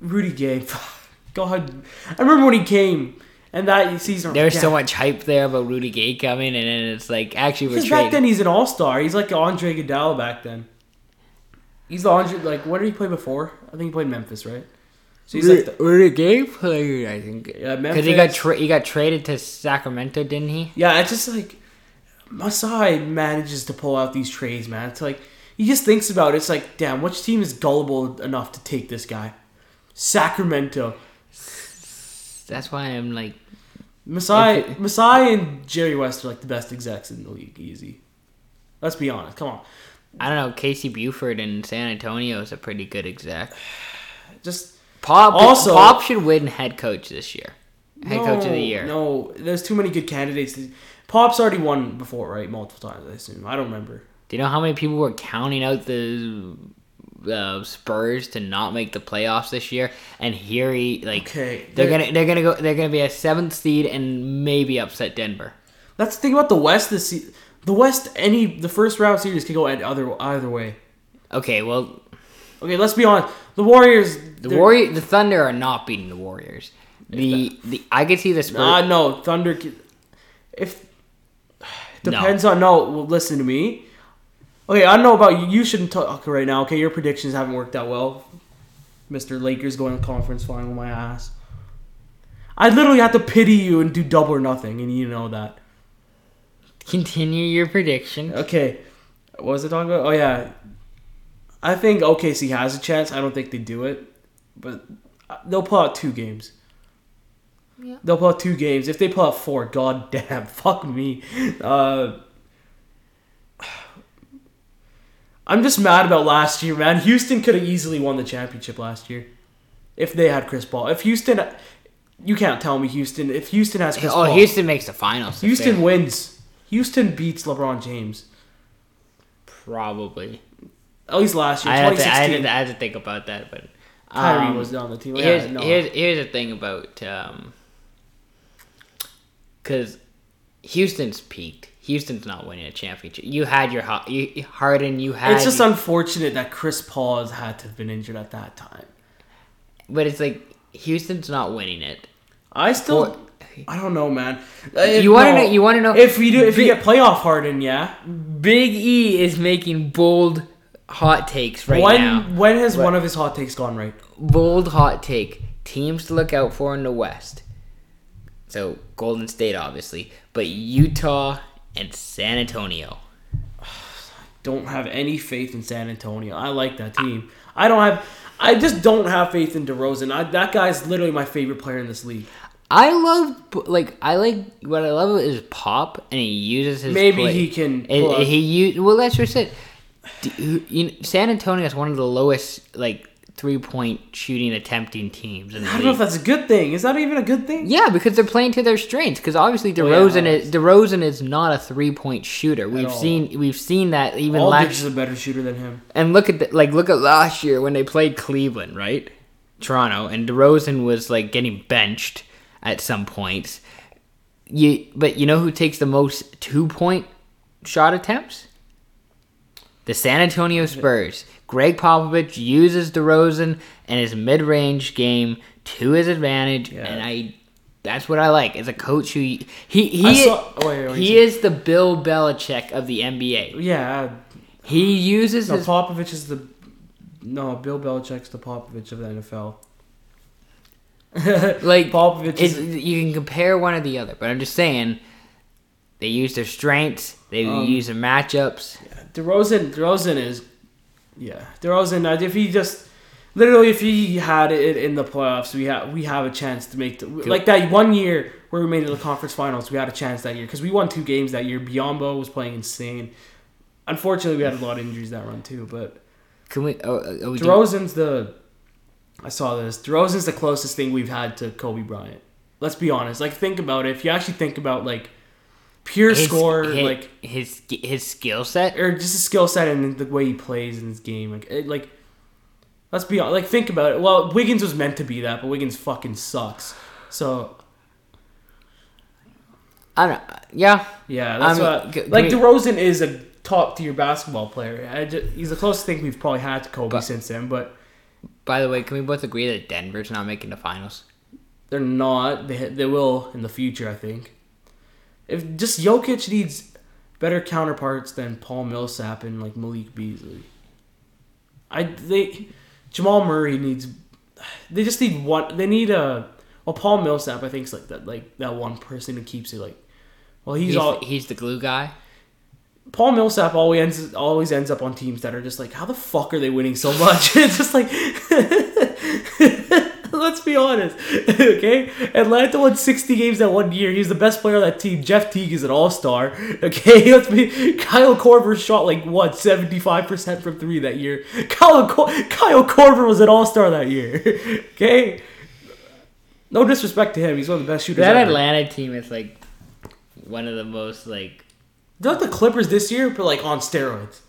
S2: Rudy Gay. God. I remember when he came and that season.
S1: There's
S2: yeah.
S1: so much hype there about Rudy Gay coming, and then it's like actually we're
S2: Because back then he's an all star. He's like Andre Iguodala back then. He's the Andre. Like, what did he play before? I think he played Memphis, right? So he's like, the,
S1: Rudy Gay played, I think,
S2: yeah, Memphis.
S1: because he got tra- he got traded to Sacramento, didn't he?
S2: yeah, it's just like Masai manages to pull out these trades, man. It's like he just thinks about it. It's like, damn, which team is gullible enough to take this guy? Sacramento.
S1: That's why I'm like,
S2: Masai,
S1: it-
S2: Masai, and Jerry West are like the best execs in the league. Easy. Let's be honest. Come on.
S1: I don't know. Casey Buford in San Antonio is a pretty good exec.
S2: Just
S1: Pop
S2: Also-
S1: Pop should win head coach this year. Head coach of the year.
S2: No, there's too many good candidates. Pop's already won before, right? Multiple times, I assume. I don't remember.
S1: Do you know how many people were counting out the uh, Spurs to not make the playoffs this year? And here he like
S2: Okay,
S1: they're
S2: there-
S1: gonna they're gonna go they're gonna be a seventh seed and maybe upset Denver.
S2: That's the thing about the West this se- The West, any the first round series could go any other either way.
S1: Okay, well
S2: Okay, let's be honest. The Warriors.
S1: the
S2: they're-
S1: Warrior the Thunder are not beating the Warriors. The the I could see the Spurs.
S2: Ah, no, Thunder. If depends on no. Well, listen to me. Okay, I don't know about you. You shouldn't talk right now. Okay, your predictions haven't worked out well. Mister Lakers going to conference final with my ass. I literally have to pity you and do double or nothing, and you know that.
S1: Continue your prediction.
S2: Okay, what was I talking about? Oh yeah, I think OKC has a chance. I don't think they do it, but they'll pull out two games.
S1: Yeah.
S2: They'll pull out two games. If they pull out four, god damn, fuck me. Uh, I'm just mad about last year, man. Houston could have easily won the championship last year if they had Chris Paul. If Houston, you can't tell me Houston. If Houston has Chris
S1: Oh,
S2: Paul,
S1: Houston makes the finals.
S2: Houston wins. Houston beats LeBron James.
S1: probably.
S2: At least last year,
S1: I had, to, I, had
S2: 2016.
S1: to, I had to think about that, but
S2: Kyrie
S1: um,
S2: was on the team.
S1: here's,
S2: Yeah, no.
S1: here's here's the thing about um, because Houston's peaked. Houston's not winning a championship. You had your Har- you, Harden. You had.
S2: it's just unfortunate that Chris Paul has had to have been injured at that time.
S1: but it's like Houston's not winning it.
S2: I still,
S1: Or-
S2: I don't know, man.
S1: Uh, you wanna know- you wanna know-
S2: if we do if we
S1: Big-
S2: get playoff Harden, yeah.
S1: Big E is making bold hot takes right
S2: when
S1: now.
S2: when has
S1: What?
S2: one of his hot takes gone right?
S1: Bold hot take. Teams to look out for in the West. So Golden State, obviously, but Utah and San Antonio.
S2: Don't have any faith in San Antonio. I like that team. I don't have. I just don't have faith in DeRozan. I, that guy's literally my favorite player in this league.
S1: I love like I like what I love is pop and he uses his
S2: Maybe
S1: play-
S2: he can
S1: and-
S2: pull
S1: and
S2: out-
S1: he u- well that's just it. Do- you know, San Antonio is one of the lowest like three point shooting attempting teams
S2: I don't know if that's a good thing. Is that even a good thing?
S1: Yeah, because they're playing to their strengths. Because obviously
S2: oh, yeah,
S1: DeRozan
S2: no.
S1: is DeRozan is not a three point shooter. We've
S2: all.
S1: seen we've seen that even
S2: Aldridge
S1: last
S2: is a better shooter than him.
S1: and look at the, like look at last year when they played Cleveland, right? Toronto and DeRozan was like getting benched at some points. You but you know who takes the most two point shot attempts? The San Antonio Spurs. Gregg Popovich uses DeRozan and his mid range game to his advantage,
S2: Yeah.
S1: and I. That's what I like. As a coach who he he
S2: saw- oh, wait, wait,
S1: he is the Bill Belichick of the NBA.
S2: Yeah,
S1: He uses
S2: No,
S1: his
S2: Popovich is the no. Bill Belichick's the Popovich of the NFL.
S1: like
S2: Popovich is
S1: you can compare one or the other, but I'm just saying they use their strengths, they
S2: Um,
S1: use their matchups.
S2: DeRozan. DeRozan is yeah. DeRozan. If he just literally if he had it in the playoffs, we have we have a chance to make the, like that one year where we made it to the conference finals. We had a chance that year because we won two games that year. Biyombo was playing insane. Unfortunately, we had a lot of injuries that run too, but.
S1: Can we? Oh, oh, oh we do-
S2: DeRozan's the. I saw this. DeRozan's the closest thing we've had to Kobe Bryant. Let's be honest. Like, think about it. If you actually think about like pure
S1: his,
S2: score,
S1: his,
S2: like
S1: his his skill set.
S2: or just his skill set and the way he plays in his game, like, it, like. Let's be honest. Like, think about it. Well, Wiggins was meant to be that, but Wiggins fucking sucks. So
S1: I don't. Yeah,
S2: yeah, that's
S1: mean,
S2: what. like,
S1: we-
S2: DeRozan is a top tier basketball player. I ju- he's the closest thing we've probably had to Kobe
S1: But-
S2: since then, but.
S1: By the way, can we both agree that Denver's not making the finals?
S2: They're not. They they will in the future, I think. If just Jokic needs better counterparts than Paul Millsap and like Malik Beasley. I they Jamal Murray needs. They just need one. They need a. Well, Paul Millsap, I think, is like that like that one person who keeps it like. Well, he's,
S1: He's,
S2: all
S1: he's the glue guy.
S2: Paul Millsap always ends always ends up on teams that are just like, how the fuck are they winning so much? it's just like, let's be honest, okay? Atlanta won sixty games that one year. He's the best player on that team. Jeff Teague is an all star. Okay, let's be. Kyle Korver shot like what seventy five percent from three that year. Kyle Cor- Kyle Korver was an all star that year. Okay. No disrespect to him, he's one of the best shooters.
S1: That
S2: ever.
S1: Atlanta team is like one of the most like
S2: like the Clippers this year, but like on steroids.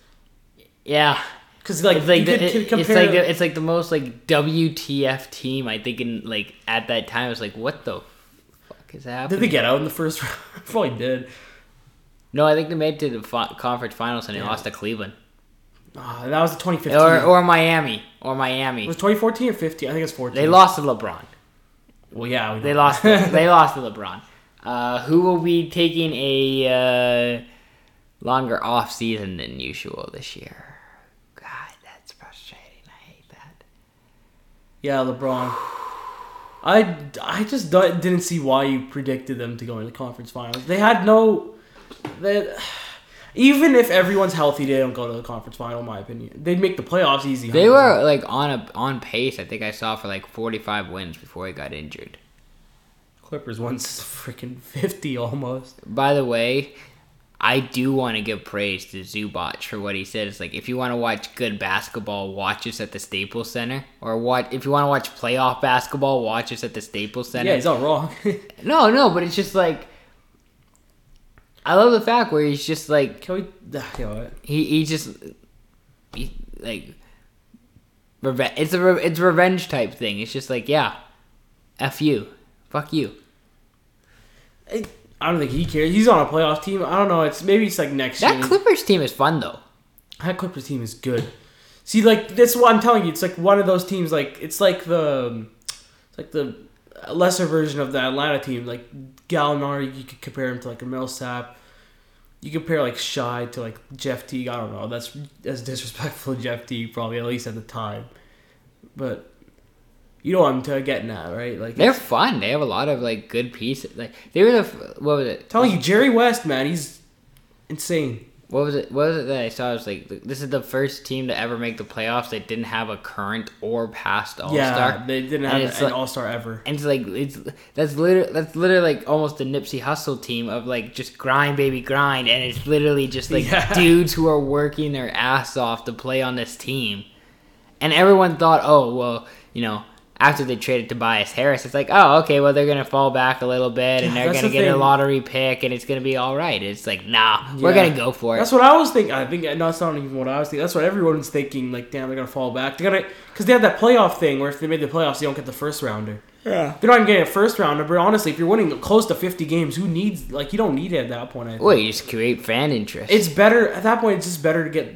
S1: yeah.
S2: Because like,
S1: like the, it- it's like the, it's like the most like WTF team. I think in like at that time it was like what the fuck is happening?
S2: Did they get out in the first round? Probably did.
S1: no, I think they made it to the fi- conference finals and they
S2: Yeah.
S1: lost to Cleveland
S2: Ah, that was the 2015.
S1: or or Miami or Miami.
S2: it was 2014 or 15? I think it's 14.
S1: They lost to LeBron.
S2: Well, yeah, we
S1: They lost. they lost to LeBron. Uh, who will be taking a uh, longer off season than usual this year? God, that's frustrating. I hate that.
S2: Yeah, LeBron. I, I just didn't see why you predicted them to go into the conference finals. They had no. They, even if everyone's healthy, they don't go to the conference final. In my opinion, they'd make the playoffs easy.
S1: They
S2: 100%.
S1: were like on a on pace. I think I saw for like forty five wins before he got injured.
S2: Clippers won freaking 50 almost.
S1: By the way, I do want to give praise to Zubac for what he said. It's like if you want to watch good basketball, watch us at the Staples Center, or what if you want to watch playoff basketball, watch us at the Staples Center.
S2: Yeah, he's not wrong.
S1: No, no, but it's just like I love the fact where he's just like
S2: Can we? You know what?
S1: he he just he, like reve- it's a re- it's a revenge type thing. It's just like yeah, f you, fuck you.
S2: I I don't think he cares. He's on a playoff team. I don't know. It's maybe it's like next
S1: That
S2: year.
S1: Clippers team is fun though.
S2: That Clippers team is good. See, like that's what I'm telling you. It's like one of those teams. Like it's like the, it's like the lesser version of the Atlanta team. Like Gallinari, you could compare him to like a Millsap. You compare like Shai to like Jeff Teague. I don't know. That's that's disrespectful to Jeff Teague, probably at least at the time. But you know what I'm getting at, right? Like
S1: They're fun. They have a lot of like good pieces. Like they were the f- what was it?
S2: telling you, Jerry West, man, he's insane.
S1: What was it? What was it that I saw? I was like, this is the first team to ever make the playoffs that didn't have a current or past All Star.
S2: Yeah, they didn't
S1: And
S2: have an
S1: like-
S2: All Star ever.
S1: And it's like it's that's literally that's literally like almost the Nipsey Hussle team of like just grind baby grind, and it's literally just like
S2: Yeah.
S1: dudes who are working their ass off to play on this team, and everyone thought, oh well, you know. After they traded Tobias Harris, it's like, oh, okay, well, they're going to fall back a little bit and
S2: Yeah,
S1: they're going to
S2: the
S1: get a lottery pick and it's going to be all right. It's like, nah, we're going to go for it.
S2: That's what I was thinking. I think no, that's not even what I was thinking. That's what everyone was thinking. Like, damn, they're gonna fall back. They're gonna because they have that playoff thing where if they made the playoffs, they don't get the first rounder.
S1: yeah.
S2: They're not even getting a first rounder. But honestly, if you're winning close to 50 games, who needs like you don't need it at that point. I think.
S1: Well, you just create fan interest.
S2: It's better at that point. It's just better to get.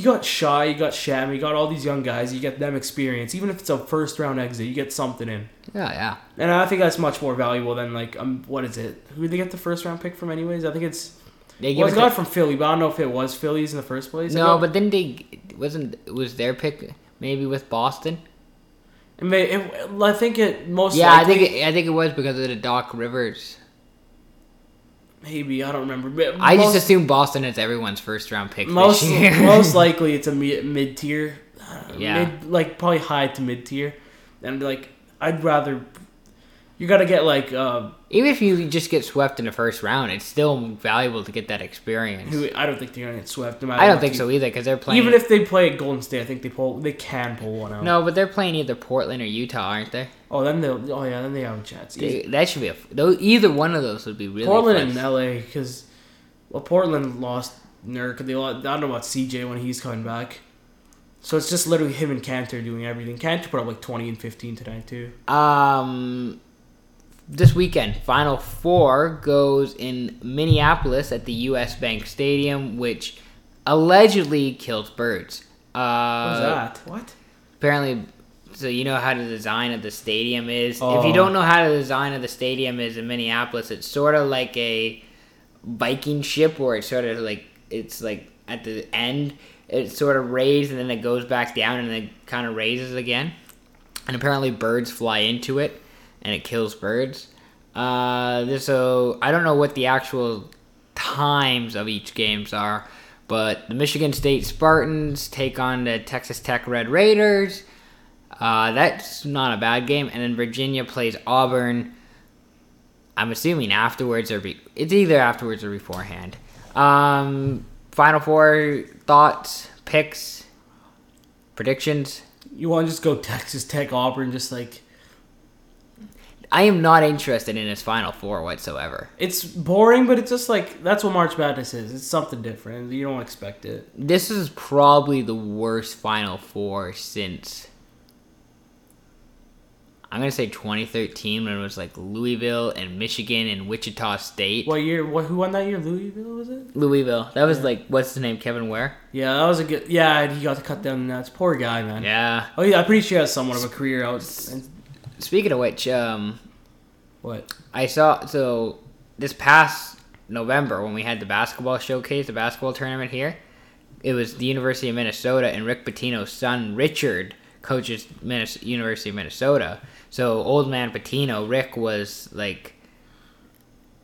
S2: You got Shai, you got Sham, you got all these young guys. You get them experience, even if it's a first round exit. You get something in,
S1: yeah, yeah.
S2: and I think that's much more valuable than like um what is it? Who did they get the first round pick from anyways? I think it's
S1: They
S2: Well,
S1: it
S2: got
S1: to,
S2: from Philly, but I don't know if it was Phillies in the first place.
S1: no, but then they wasn't was their pick maybe with Boston.
S2: it may, it, I think it most
S1: yeah, I think it, I think it was because of the Doc Rivers.
S2: Maybe I don't remember. But
S1: I
S2: most,
S1: just assume Boston is everyone's first round pick
S2: most
S1: this year.
S2: most likely it's a mid tier.
S1: Yeah.
S2: mid, like probably high to mid tier, and like I'd rather you got to get like uh,
S1: Even if you just get swept in the first round, it's still valuable to get that experience.
S2: I don't think they're gonna get swept. No matter
S1: I don't think so either because they're playing.
S2: Even if they play Golden State, I think they pull they can pull one out.
S1: no, but they're playing either Portland or Utah, aren't they?
S2: Oh, then they'll. Oh yeah, then they have a chance.
S1: They- that should be a. Those, either one of those would be really.
S2: Portland
S1: fun.
S2: and LA because well, Portland lost Nurk. They lost, I don't know about CJ when he's coming back. So it's just literally him and Kanter doing everything. Kanter put up like twenty and fifteen tonight too.
S1: Um, this weekend, Final Four goes in Minneapolis at the U.S. Bank Stadium, which allegedly kills birds. Uh,
S2: What that? What?
S1: Apparently, so you know how the design of the stadium is. If
S2: Oh.
S1: you don't know how the design of the stadium is in Minneapolis, it's sort of like a Viking ship, where it's sort of like it's like at the end, it's sort of raised and then it goes back down and then kind of raises again. And apparently, birds fly into it, and it kills birds. Uh, so I don't know what the actual times of each games are, but the Michigan State Spartans take on the Texas Tech Red Raiders. Uh, that's not a bad game, and then Virginia plays Auburn. I'm assuming afterwards or be, it's either afterwards or beforehand. Um, Final Four thoughts, picks, predictions.
S2: You want to just go Texas Tech Auburn? Just like
S1: I am not interested in this Final Four whatsoever.
S2: it's boring, but it's just like that's what March Madness is. It's something different. You don't expect it.
S1: This is probably the worst Final Four since I'm gonna say 2013 when it was like Louisville and Michigan and Wichita State.
S2: What year? What? Who won that year? Louisville was it?
S1: Louisville. That was like what's his name? Kevin Ware.
S2: Yeah, that was a good. Yeah, he got to cut down the nuts. Poor guy, man.
S1: Yeah.
S2: Oh yeah, I'm pretty sure he has somewhat of a career out.
S1: Speaking of which, um,
S2: What?
S1: I saw so this past November when we had the basketball showcase, the basketball tournament here, it was the University of Minnesota and Rick Pitino's son Richard coaches Minnes- University of Minnesota. So old man Pitino, Rick was like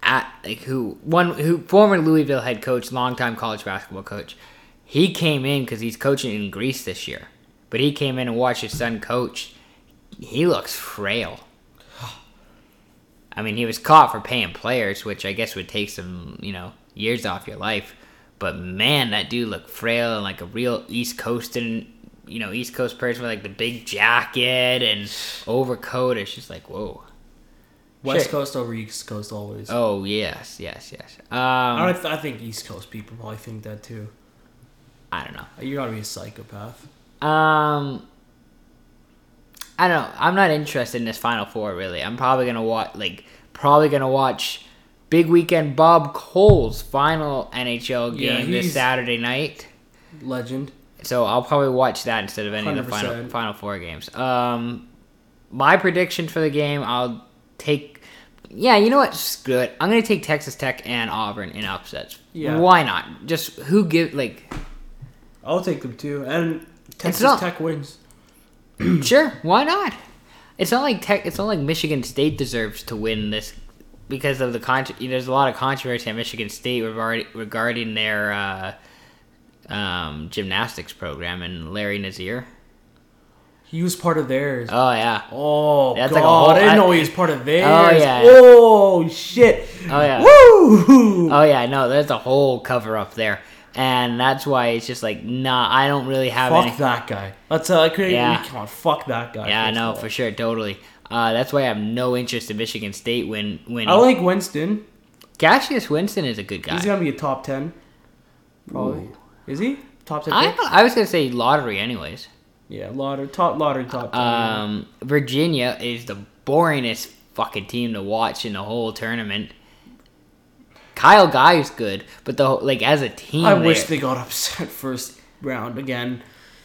S1: at like who one who former Louisville head coach, longtime college basketball coach. He came in because he's coaching in Greece this year, but he came in and watched his son coach. He looks frail. I mean, he was caught for paying players, which I guess would take some, you know, years off your life. But man, that dude looked frail and like a real East Coastin, you know, East Coast person with like the big jacket and overcoat. It's just like, whoa.
S2: West
S1: Sure.
S2: Coast over East Coast always.
S1: Oh yes, yes, yes.
S2: I,
S1: Um,
S2: don't th- I think East Coast people probably think that too.
S1: I don't know.
S2: You gotta be a psychopath.
S1: Um, I don't know. I'm not interested in this Final Four really. I'm probably gonna watch like probably gonna watch big weekend Bob Cole's final NHL
S2: Yeah,
S1: game this Saturday night.
S2: Legend.
S1: So I'll probably watch that instead of any of the final Final Four games. Um, my prediction for the game, I'll take. Yeah, you know what? Screw it. I'm gonna take Texas Tech and Auburn in upsets.
S2: Yeah.
S1: Why not? Just who give like
S2: I'll take them too. And Texas
S1: not-
S2: Tech wins.
S1: Sure, why not? It's not like tech. It's not like Michigan State deserves to win this because of the con. There's a lot of controversy at Michigan State regarding regarding their uh, um, gymnastics program and Larry Nassar.
S2: He was part of theirs.
S1: Oh yeah.
S2: oh
S1: That's
S2: god!
S1: like a whole-
S2: I didn't know he was part of theirs.
S1: Oh, yeah.
S2: Oh shit!
S1: Oh yeah.
S2: Woo!
S1: Oh yeah. No, there's a whole cover up there, and that's why it's just like, nah. I don't really have any.
S2: fuck
S1: any.
S2: that guy. Let's uh, create.
S1: Yeah.
S2: Come on, fuck that guy.
S1: Yeah,
S2: first
S1: no,
S2: of all.
S1: for sure, totally. Uh, that's why I have no interest in Michigan State when when
S2: I like Winston.
S1: Cassius Winston is a good guy.
S2: He's gonna be a top ten. Probably. Is he top ten?
S1: I? I was gonna say lottery, anyways.
S2: Yeah, lottery top lottery top ten.
S1: Um, Virginia is the boringest fucking team to watch in the whole tournament. Kyle Guy's good, but the like as a team,
S2: I wish they got upset first round again.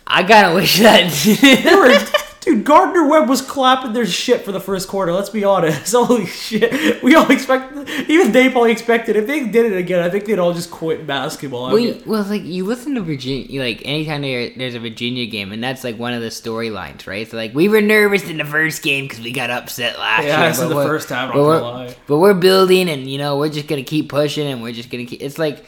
S1: I kind of wish that.
S2: They were Dude, Gardner Webb was clapping their shit for the first quarter. Let's be honest. Holy shit. We all expected, even they probably expected. If they did it again, I think they'd all just quit basketball.
S1: Well, you- well, like you listen to Virginia, like anytime there, there's a Virginia game, and that's like one of the storylines, right? So like we were nervous in the first game because we got upset last
S2: Yeah,
S1: year.
S2: it's in the first half, not
S1: but we're,
S2: gonna lie.
S1: but we're building, and you know we're just gonna keep pushing, and we're just gonna keep. It's like,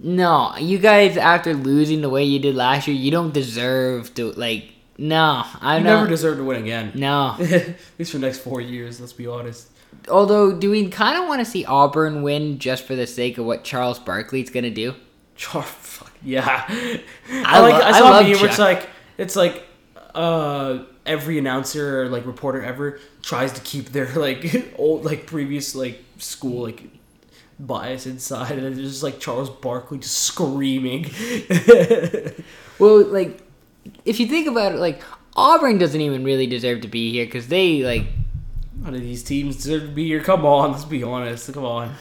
S1: no, you guys after losing the way you did last year, you don't deserve to like. No, I
S2: never deserve to win again.
S1: no.
S2: At least for the next four years, let's be honest.
S1: Although, do we kind of want to see Auburn win just for the sake of what Charles Barkley's gonna do?
S2: Char- fuck, yeah. I,
S1: I
S2: like.
S1: lo-
S2: I
S1: I
S2: saw a
S1: love
S2: meme where it's like it's like uh every announcer or like reporter ever tries to keep their like old like previous like school like bias inside and it's just like Charles Barkley just screaming.
S1: Well, like, if you think about it, like Auburn doesn't even really deserve to be here because they like.
S2: None of these teams deserve to be here. Come on, let's be honest. Come on.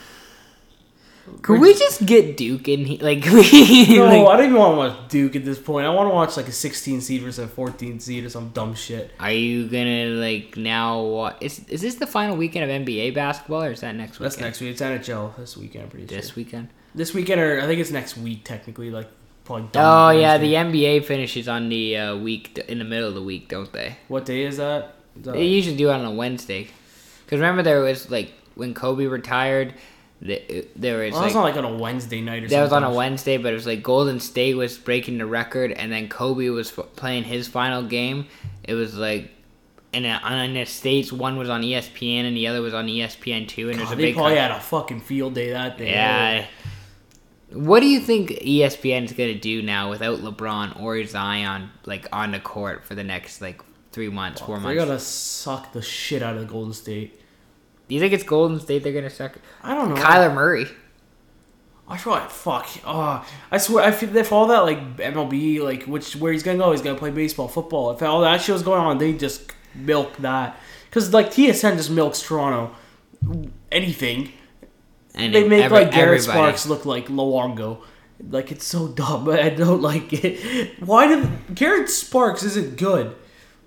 S1: Could we just get Duke in here? Like, we,
S2: No,
S1: like,
S2: I don't even want to watch Duke at this point. I want to watch like a 16 seed versus a 14 seed or some dumb shit.
S1: are you gonna like now? What is is this the final weekend of NBA basketball, or is that next week?
S2: That's next week. It's NHL this weekend. I'm pretty
S1: This
S2: sure.
S1: weekend.
S2: This weekend, or I think it's next week technically. Like probably.
S1: Oh yeah, the NBA finishes on the uh, week in the middle of the week, don't they?
S2: What day is that? Is that-
S1: They usually do it on a Wednesday. Because remember, there was like when Kobe retired, the, there was
S2: well,
S1: like
S2: that's not like on a Wednesday night or
S1: that was on a Wednesday, but it was like Golden State was breaking the record, and then Kobe was f- playing his final game. It was like, and uh, on the states, one was on ESPN and the other was on ESPN two, and there's
S2: God,
S1: a
S2: they
S1: big
S2: probably
S1: con-
S2: had a fucking field day that day.
S1: yeah. What do you think ESPN is gonna do now without LeBron or Zion like on the court for the next like three months, four
S2: They're
S1: months?
S2: gonna suck the shit out of Golden State.
S1: Do you think it's Golden State they're gonna suck?
S2: I don't know.
S1: Kyler Murray.
S2: I feel like fuck. Oh, I swear. I feel if all that like MLB, like which where he's gonna go, he's gonna play baseball, football. If all that shit was going on, they just milk that. Cause like TSN just milks Toronto. Anything
S1: And
S2: they make
S1: every-
S2: like Garrett
S1: everybody.
S2: Sparks look like Luongo. Like it's so dumb. I don't like it. Why did Garrett Sparks isn't good,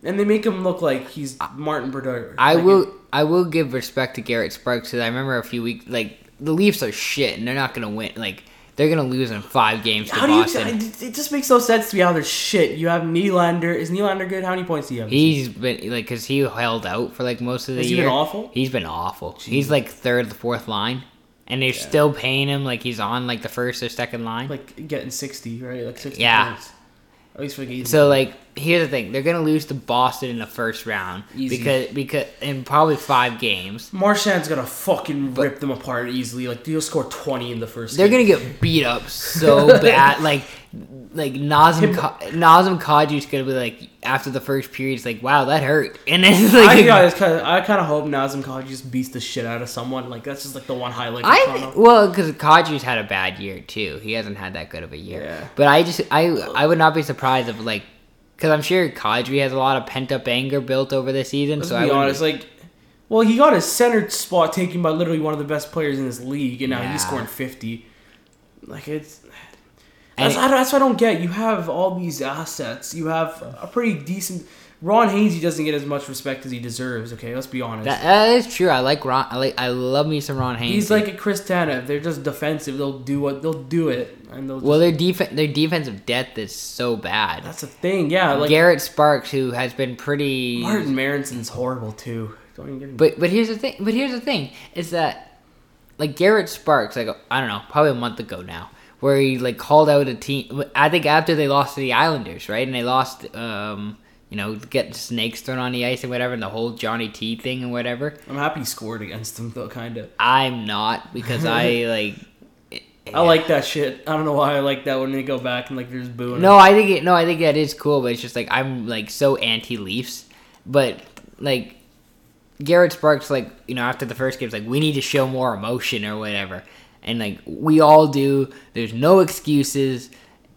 S2: and they make him look like he's Martin Brodeur.
S1: I
S2: Like,
S1: will. I will give respect to Garrett Sparks because I remember a few weeks like the Leafs are shit and they're not gonna win. Like they're gonna lose in five games to
S2: How do you?
S1: Boston.
S2: It it just makes no sense to me how they're shit. You have Nylander. Is Nylander good? How many points do you have?
S1: He's been like because he held out for like most of the
S2: Has
S1: year.
S2: been awful?
S1: He's been awful. He's like third, the fourth line, and they're still paying him like he's on like the first or second line.
S2: like getting sixty, right? Like sixty
S1: Yeah.
S2: points. At least for 80.
S1: So like here's the thing: they're gonna lose to Boston in the first round
S2: Easy.
S1: because because in probably five games.
S2: Marchand's gonna fucking rip them apart easily. Like he'll score twenty in the first.
S1: They're
S2: game.
S1: gonna get beat up so bad. Like, like Nazem Ka- Nazem Kadri's gonna be like after the first period, it's like, wow, that hurt. And then
S2: I,
S1: like,
S2: I, kind of, I kind of hope Nazem Kadri just beats the shit out of someone. Like that's just like the one highlight.
S1: I well, because Kadri's had a bad year too. He hasn't had that good of a year.
S2: Yeah.
S1: But I just I I would not be surprised if like, because I'm sure Kadri has a lot of pent up anger built over the season.
S2: Let's
S1: so I
S2: be
S1: wouldn't
S2: honest. Like, well, he got his center spot taken by literally one of the best players in this league, and now
S1: Yeah.
S2: he's scoring fifty. Like it's. That's, I, that's what I don't get. You have all these assets. You have a pretty decent. Ron Hainsey doesn't get as much respect as he deserves. Okay, let's be honest.
S1: that, that is true. I like Ron. I like I love me some Ron Hainsey.
S2: He's like a Chris Tanev. They're just defensive. They'll do what they'll do it, and they'll.
S1: well,
S2: just,
S1: their defense their defensive depth is so bad.
S2: that's the thing. Yeah, like
S1: Garrett Sparks, who has been pretty.
S2: Martin Marincin's horrible too. Don't even get him.
S1: But but here's the thing. But here's the thing is that like Garrett Sparks, like I don't know, probably a month ago now, where he like called out a team. I think after they lost to the Islanders, right, and they lost, um, you know, getting snakes thrown on the ice and whatever, and the whole Johnny T thing and whatever.
S2: I'm happy he scored against them though, kind of.
S1: I'm not because I like.
S2: I like that shit. I don't know why I like that when they go back and like there's booing.
S1: No, I think it, no, I think that is cool, but it's just like I'm like so anti Leafs, but like Garrett Sparks, like you know, after the first game, it's like we need to show more emotion or whatever, and like we all do. There's no excuses.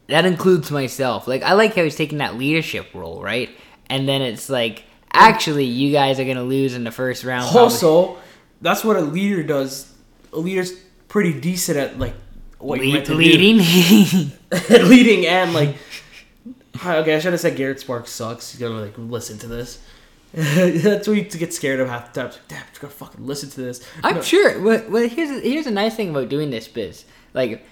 S1: That includes myself. Like I like how he's taking that leadership role, right? And then it's like actually you guys are gonna lose in the first round. probably.
S2: Also, that's what a leader does. A leader's pretty decent at like what you're
S1: Lead,
S2: meant to do.
S1: leading.
S2: leading and like Okay, I should have said Garrett Sparks sucks. He's gonna like listen to this. That's what you to get scared of half the time. It's like, Damn, gonna fucking listen to this.
S1: I'm
S2: No,
S1: sure. Well, well, here's here's a nice thing about doing this biz. Like,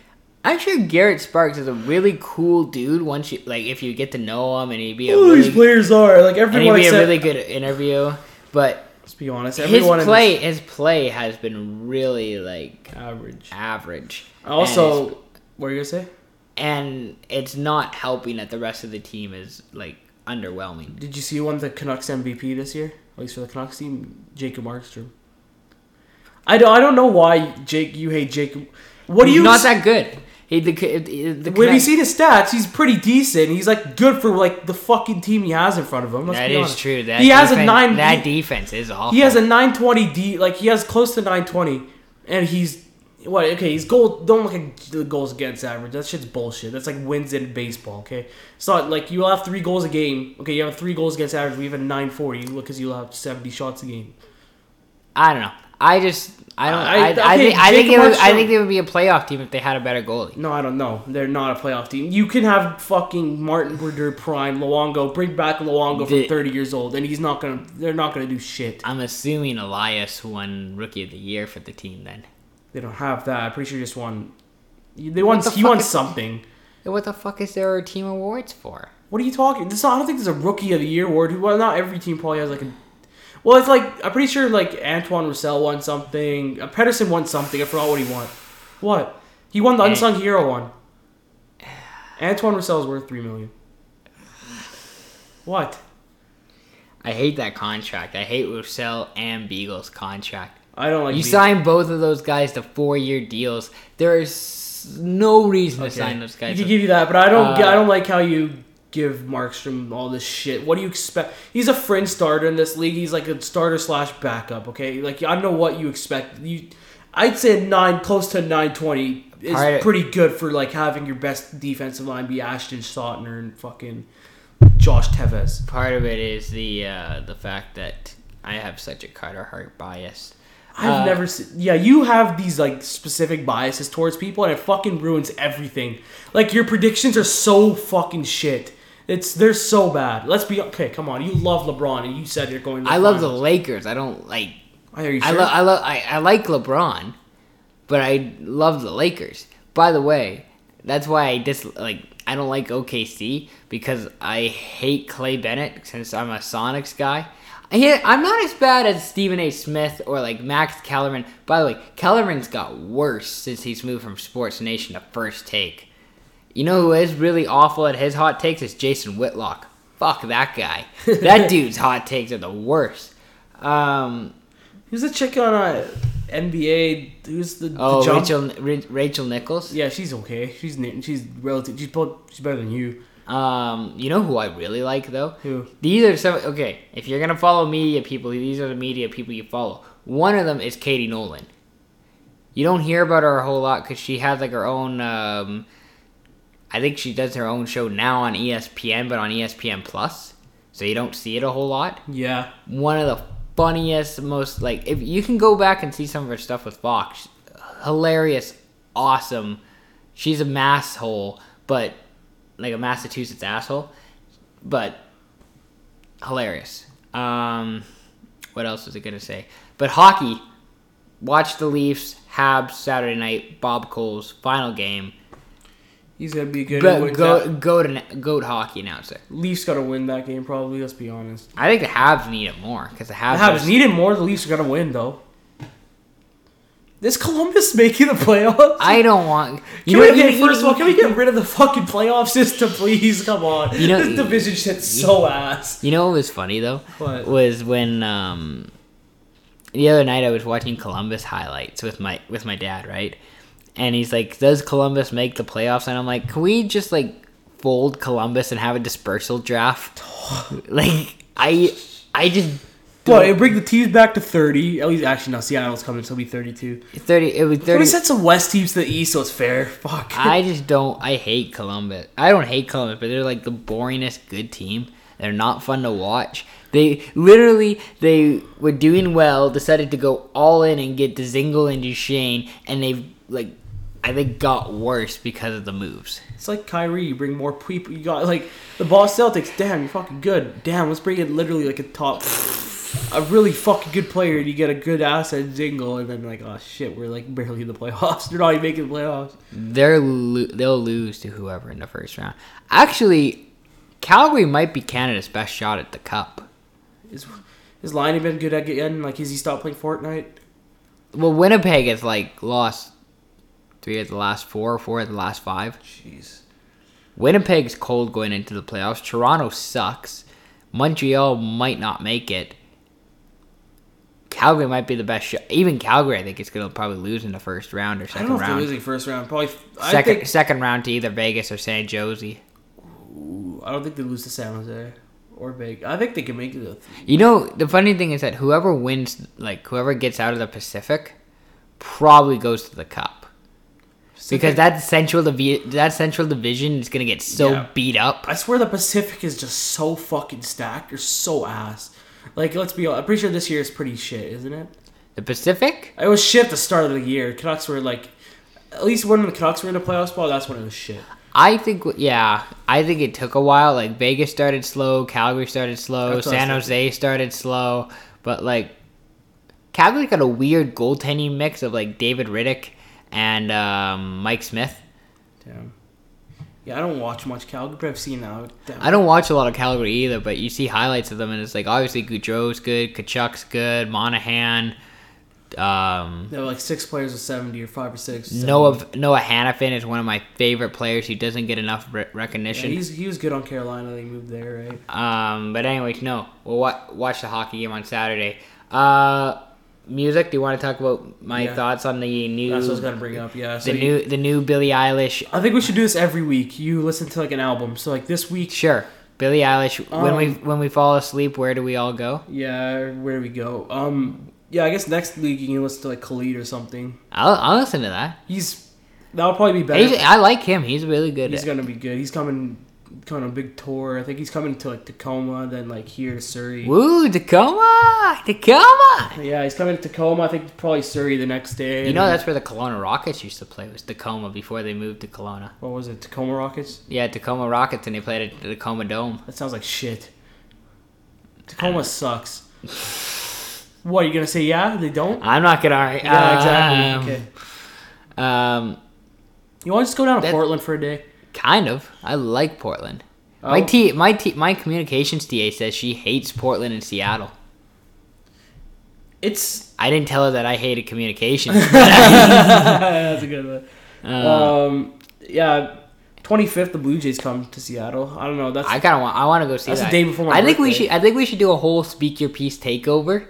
S1: I'm sure Garrett Sparks is a really cool dude. Once you like, if you get to know him, and he'd be a
S2: all
S1: really,
S2: these players are like
S1: and he'd
S2: everyone
S1: be a really good interview. But
S2: let's be honest,
S1: his
S2: everyone
S1: play, his play has been really like
S2: average.
S1: average.
S2: Also, what are you gonna say?
S1: and it's not helping that the rest of the team is like underwhelming.
S2: Did you see one the Canucks MVP this year? At least for the Canucks team, Jacob Markstrom. I don't, I don't know why Jake you hate Jacob. What do you
S1: not that good. He the, the, the
S2: When you see his stats, he's pretty decent. He's like good for like the fucking team he has in front of him. Let's
S1: That is true. That
S2: he has a
S1: defense-
S2: nine.
S1: That defense is awful.
S2: he has a 920 D. Like he has close to 920, and he's what? Okay, he's goal. Don't look at the goals against average. That shit's bullshit. That's like wins in baseball. Okay, it's not like you'll have three goals a game. Okay, you have three goals against average. We have a 940. Look, because you'll have 70 shots a game.
S1: I don't know. I just I don't.
S2: I-
S1: I, I,
S2: okay,
S1: think I think it would, I think they would be a playoff team if they had a better goalie.
S2: No, I don't know. They're not a playoff team. You can have fucking Martin Brodeur prime Luongo, bring back Luongo from 30 years old, and he's not gonna. They're not gonna do shit.
S1: I'm assuming Elias won Rookie of the Year for the team. Then
S2: They don't have that. I'm pretty sure he just won. They won.
S1: the
S2: He won
S1: is-
S2: something.
S1: what the fuck is there a team awards for?
S2: What are you talking? This I don't think there's a rookie of the year award. Well, not every team probably has like a. Well, it's like I'm pretty sure like Antoine Roussel won something. Uh, Pettersson won something. I forgot what he won. What? He won the unsung hero one. Antoine Roussel is worth three million. What?
S1: I hate that contract. I hate Roussel and Beagle's contract.
S2: I don't like.
S1: You
S2: the-
S1: sign both of those guys to four-year deals. There is no reason to sign those
S2: You
S1: guys.
S2: can give you that, but I don't.
S1: Uh,
S2: I don't like how you give Markstrom all this shit. What do you expect? He's a fringe starter in this league. He's like a starter slash backup. Okay, like I don't know what you expect. You, I'd say nine, close to nine twenty is
S1: Alright.
S2: pretty good for like having your best defensive line be Ashton Stotner and fucking Josh Tevez.
S1: Part of it is the uh, the fact that I have such a Carter Hart bias.
S2: I've
S1: Uh,
S2: never seen. Yeah, you have these like specific biases towards people, and it fucking ruins everything. Like your predictions are so fucking shit. It's they're so bad. Let's be okay. Come on, you love LeBron, and you said you're going. To
S1: I love the. Lakers. I don't like.
S2: Are you sure?
S1: I love. I love. I, I like LeBron, but I love the Lakers. By the way, that's why I dis like. I don't like OKC because I hate Clay Bennett since I'm a Sonics guy. I, I'm not as bad as Stephen A. Smith or like Max Kellerman. By the way, Kellerman's got worse since he's moved from Sports Nation to First Take. You know who is really awful at his hot takes is Jason Whitlock. Fuck that guy. That dude's hot takes are the worst. Um,
S2: Who's the chick on uh, NBA? Who's the, the
S1: oh,
S2: jump?
S1: Rachel Rachel Nichols.
S2: Yeah, she's okay. She's she's relative. She's she's better than you.
S1: Um, you know who I really like though?
S2: Who?
S1: These are some okay. If you're gonna follow media people, these are the media people you follow. One of them is Katie Nolan. You don't hear about her a whole lot because she has like her own. Um, I think she does her own show now on ESPN, but on ESPN Plus, so you don't see it a whole lot.
S2: Yeah.
S1: One of the funniest, most like if you can go back and see some of her stuff with Fox, hilarious, awesome. She's a mass hole, but like a Massachusetts asshole, but hilarious. Um, what else was I gonna say? But hockey, watch the Leafs, Habs Saturday night, Bob Cole's final game.
S2: He's gonna be good.
S1: Go go go to goat hockey announcer.
S2: Leafs gotta win that game probably. Let's be honest.
S1: I think the Habs need it more because the
S2: The
S1: Habs.
S2: Habs
S1: are-
S2: need it more. The Leafs are gonna win though. Is Columbus making the playoffs?
S1: I don't want.
S2: Can
S1: know-
S2: we,
S1: you
S2: okay,
S1: know-
S2: first of all, can we get rid of the fucking playoff system, please? Come on.
S1: You know-
S2: this division shit's so ass.
S1: You know what was funny though?
S2: What?
S1: Was when um the other night I was watching Columbus highlights with my with my dad, right? And he's like, "Does Columbus make the playoffs?" And I'm like, "Can we just like fold Columbus and have a dispersal draft?" like I I just
S2: What? It bring the teams back to thirty. At least, actually, no. Seattle's coming, so it'll be thirty-two.
S1: 30 it was
S2: Can
S1: 30
S2: we send some West teams to the East so it's fair? Fuck.
S1: I just don't. I hate Columbus. I don't hate Columbus, but they're like the boringest good team. They're not fun to watch. They literally they were doing well, decided to go all in and get Dzingel and Duchene, and they've like I think got worse because of the moves.
S2: It's like Kyrie. You bring more people. You got like the Boston Celtics. Damn, you're fucking good. Damn, let's bring in literally like a top, a really fucking good player. And you get a good asset, Dzingel, and then like, oh shit, we're like barely in the playoffs. They're not even making the playoffs.
S1: They're lo- they'll lose to whoever in the first round. Actually, Calgary might be Canada's best shot at the cup.
S2: Is is Laine been good again? Like, has he stopped playing Fortnite?
S1: Well, Winnipeg has like lost three of the last four, four of the last five.
S2: Jeez.
S1: Winnipeg's cold going into the playoffs. Toronto sucks. Montreal might not make it. Calgary might be the best shot. Even Calgary, I think, is going to probably lose in the first round or second
S2: I don't know if they're losing first round. Probably. I
S1: Second
S2: think.
S1: second round to either Vegas or San Jose.
S2: Ooh, I don't think they lose to San Jose or Vegas. I think they can make it. A
S1: You know, the funny thing is that whoever wins, like whoever gets out of the Pacific, probably goes to the Cup because that central divi- that central division is gonna get so
S2: Yeah.
S1: beat up.
S2: I swear the Pacific is just so fucking stacked. They're so ass. Like, let's be honest. I'm pretty sure this year is pretty shit, isn't it?
S1: The Pacific,
S2: It was shit at the start of the year. Canucks were like, at least when the Canucks were in the playoffs spot, that's when it was shit.
S1: I think, yeah, I think it took a while. Like Vegas started slow, Calgary started slow, San Jose started slow, but like Calgary got a weird goaltending mix of like David Rittich and um, Mike Smith.
S2: Damn. Yeah, I don't watch much Calgary, but I've seen that.
S1: I don't watch a lot of Calgary either, but you see highlights of them, and it's like obviously Gaudreau's good, Tkachuk's good, Monahan, um,
S2: They were like six players with 70 or five or six.
S1: Noah Noah Hanifin is one of my favorite players He doesn't get enough re-
S2: Yeah,
S1: recognition.
S2: he's, he was good on Carolina. They moved there, right?
S1: um, but anyways, no, we'll wa- watch the hockey game on Saturday. Uh, music? Do you want to talk about my
S2: Yeah.
S1: thoughts on the new
S2: That's what I was gonna bring up. Yeah. So
S1: the
S2: you-
S1: new the new Billie Eilish?
S2: I think we should do this every week. You listen to like an album. So like this week,
S1: Sure, Billie Eilish. when we
S2: Um,
S1: when we fall asleep, where do we all go?
S2: yeah, where do we go? Um, yeah, I guess next week you can listen to like Khalid or something.
S1: I'll I'll listen to that.
S2: He's that'll probably be better.
S1: He's, I like him. He's really good.
S2: He's gonna be good. He's coming, coming on a big tour. I think he's coming to like Tacoma, then like here to Surrey.
S1: Woo, Tacoma! Tacoma!
S2: Yeah, he's coming to Tacoma. I think probably Surrey the next day.
S1: You know that's where the Kelowna Rockets used to play was Tacoma before they moved to Kelowna.
S2: what was it? Tacoma Rockets.
S1: Yeah, Tacoma Rockets and they played at the Tacoma Dome.
S2: That sounds like shit. Tacoma sucks. What are you gonna say? Yeah, they don't.
S1: I'm not gonna.
S2: Yeah, exactly. Okay.
S1: Um, um,
S2: You want to just go down to
S1: That-
S2: Portland for a day?
S1: Kind of. I like Portland. My
S2: Oh.
S1: T, my T, my communications TA says she hates Portland and Seattle.
S2: It's
S1: I didn't tell her that I hated communications.
S2: that's a good one.
S1: Uh,
S2: Um, yeah, twenty fifth, the Blue Jays come to Seattle. I don't know. That's
S1: I kind of want. I want to go see
S2: That's the day before my
S1: I think we should. I think we should do a whole speak your piece takeover.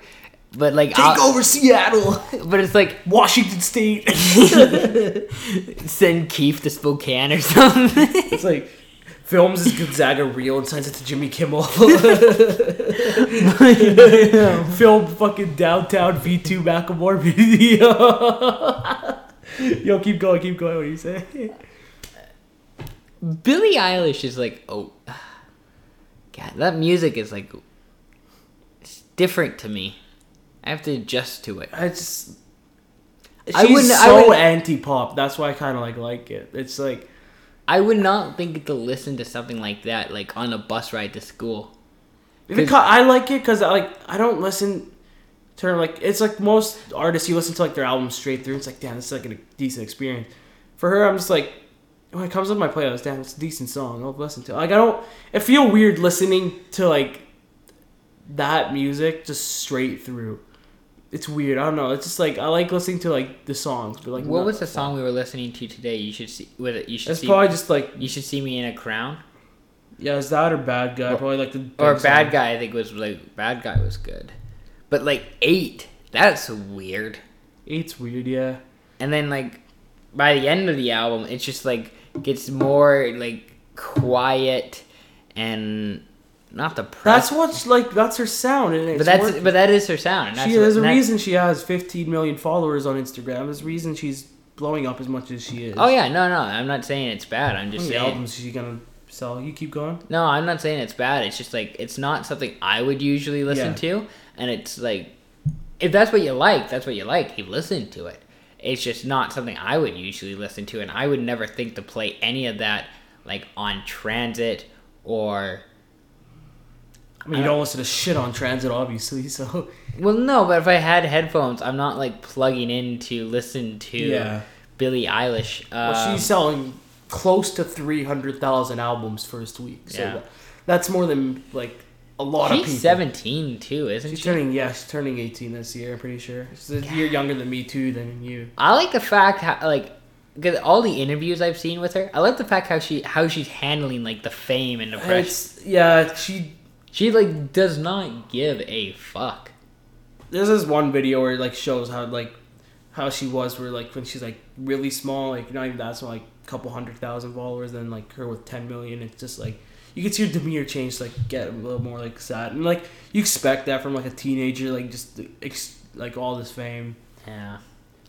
S1: But like,
S2: take
S1: I'll-
S2: over Seattle,
S1: But it's like
S2: Washington State.
S1: send Keith to Spokane or something.
S2: it's like films is Gonzaga real and sends it to Jimmy Kimmel. Film fucking downtown V two Macklemore video. Yo, keep going, keep going. What do you say?
S1: Billie Eilish is like, oh, God, that music is like, it's different to me. I have to adjust to it.
S2: I just. She's
S1: I wouldn't- I
S2: so
S1: wouldn't-
S2: anti-pop. That's why I kind of like like it. It's like
S1: I would not think to listen to something like that, like on a bus ride to school.
S2: because I like it because I like I don't listen to her like it's like most artists you listen to like their albums straight through. It's like damn, this is like a decent experience. For her, I'm just like when it comes up my playlist, damn, it's a decent song. I'll listen to. it. Like I don't. It feel weird listening to like that music just straight through. It's weird. I don't know. It's just like I like listening to like the songs, but like
S1: What was the song we were listening to today? You should see with it. You should
S2: It's
S1: see.
S2: probably just like
S1: you should see me in a crown.
S2: yeah, is that or bad guy? Probably like the
S1: Or bad
S2: song.
S1: guy. I think was like bad guy was good, but like eight. That's weird.
S2: Eight's weird. Yeah.
S1: and then like by the end of the album it's just like gets more like quiet and not the press.
S2: That's what's like. That's her sound, and it's
S1: but that's
S2: working.
S1: but that is her sound that's
S2: she
S1: what-
S2: there's a
S1: that-
S2: reason she has 15 million followers on Instagram. There's a reason she's blowing up as much as she is.
S1: oh yeah no no i'm not saying it's bad i'm just saying
S2: albums is she gonna sell? You keep going.
S1: no i'm not saying it's bad it's just like it's not something i would usually listen
S2: Yeah.
S1: to and it's like if that's what you like that's what you like you listen to it It's just not something I would usually listen to, and I would never think to play any of that like on transit or.
S2: I mean, you don't listen to shit on transit, obviously. So
S1: Well, no, but if I had headphones, I'm not like plugging in to listen to
S2: Yeah.
S1: Billie Eilish. Um,
S2: well, she's selling close to three hundred thousand albums first week. So
S1: Yeah.
S2: that's more than like a lot of people.
S1: she's 17 too, isn't she?
S2: She's
S1: she?
S2: turning yeah, she's turning eighteen this year. I'm pretty sure. She's a year younger than me too. Than you.
S1: I like the fact how like because all the interviews I've seen with her, I like the fact how she how she's handling like the fame and the pressure.
S2: It's yeah. She
S1: She like does not give a fuck.
S2: there's this one video where it like shows how like how she was where like when she's like really small like not even that small like a couple hundred thousand followers then like her with 10 million it's just like you can see her demeanor change to, like get a little more like sad and like you expect that from like a teenager like just ex- like all this fame
S1: Yeah.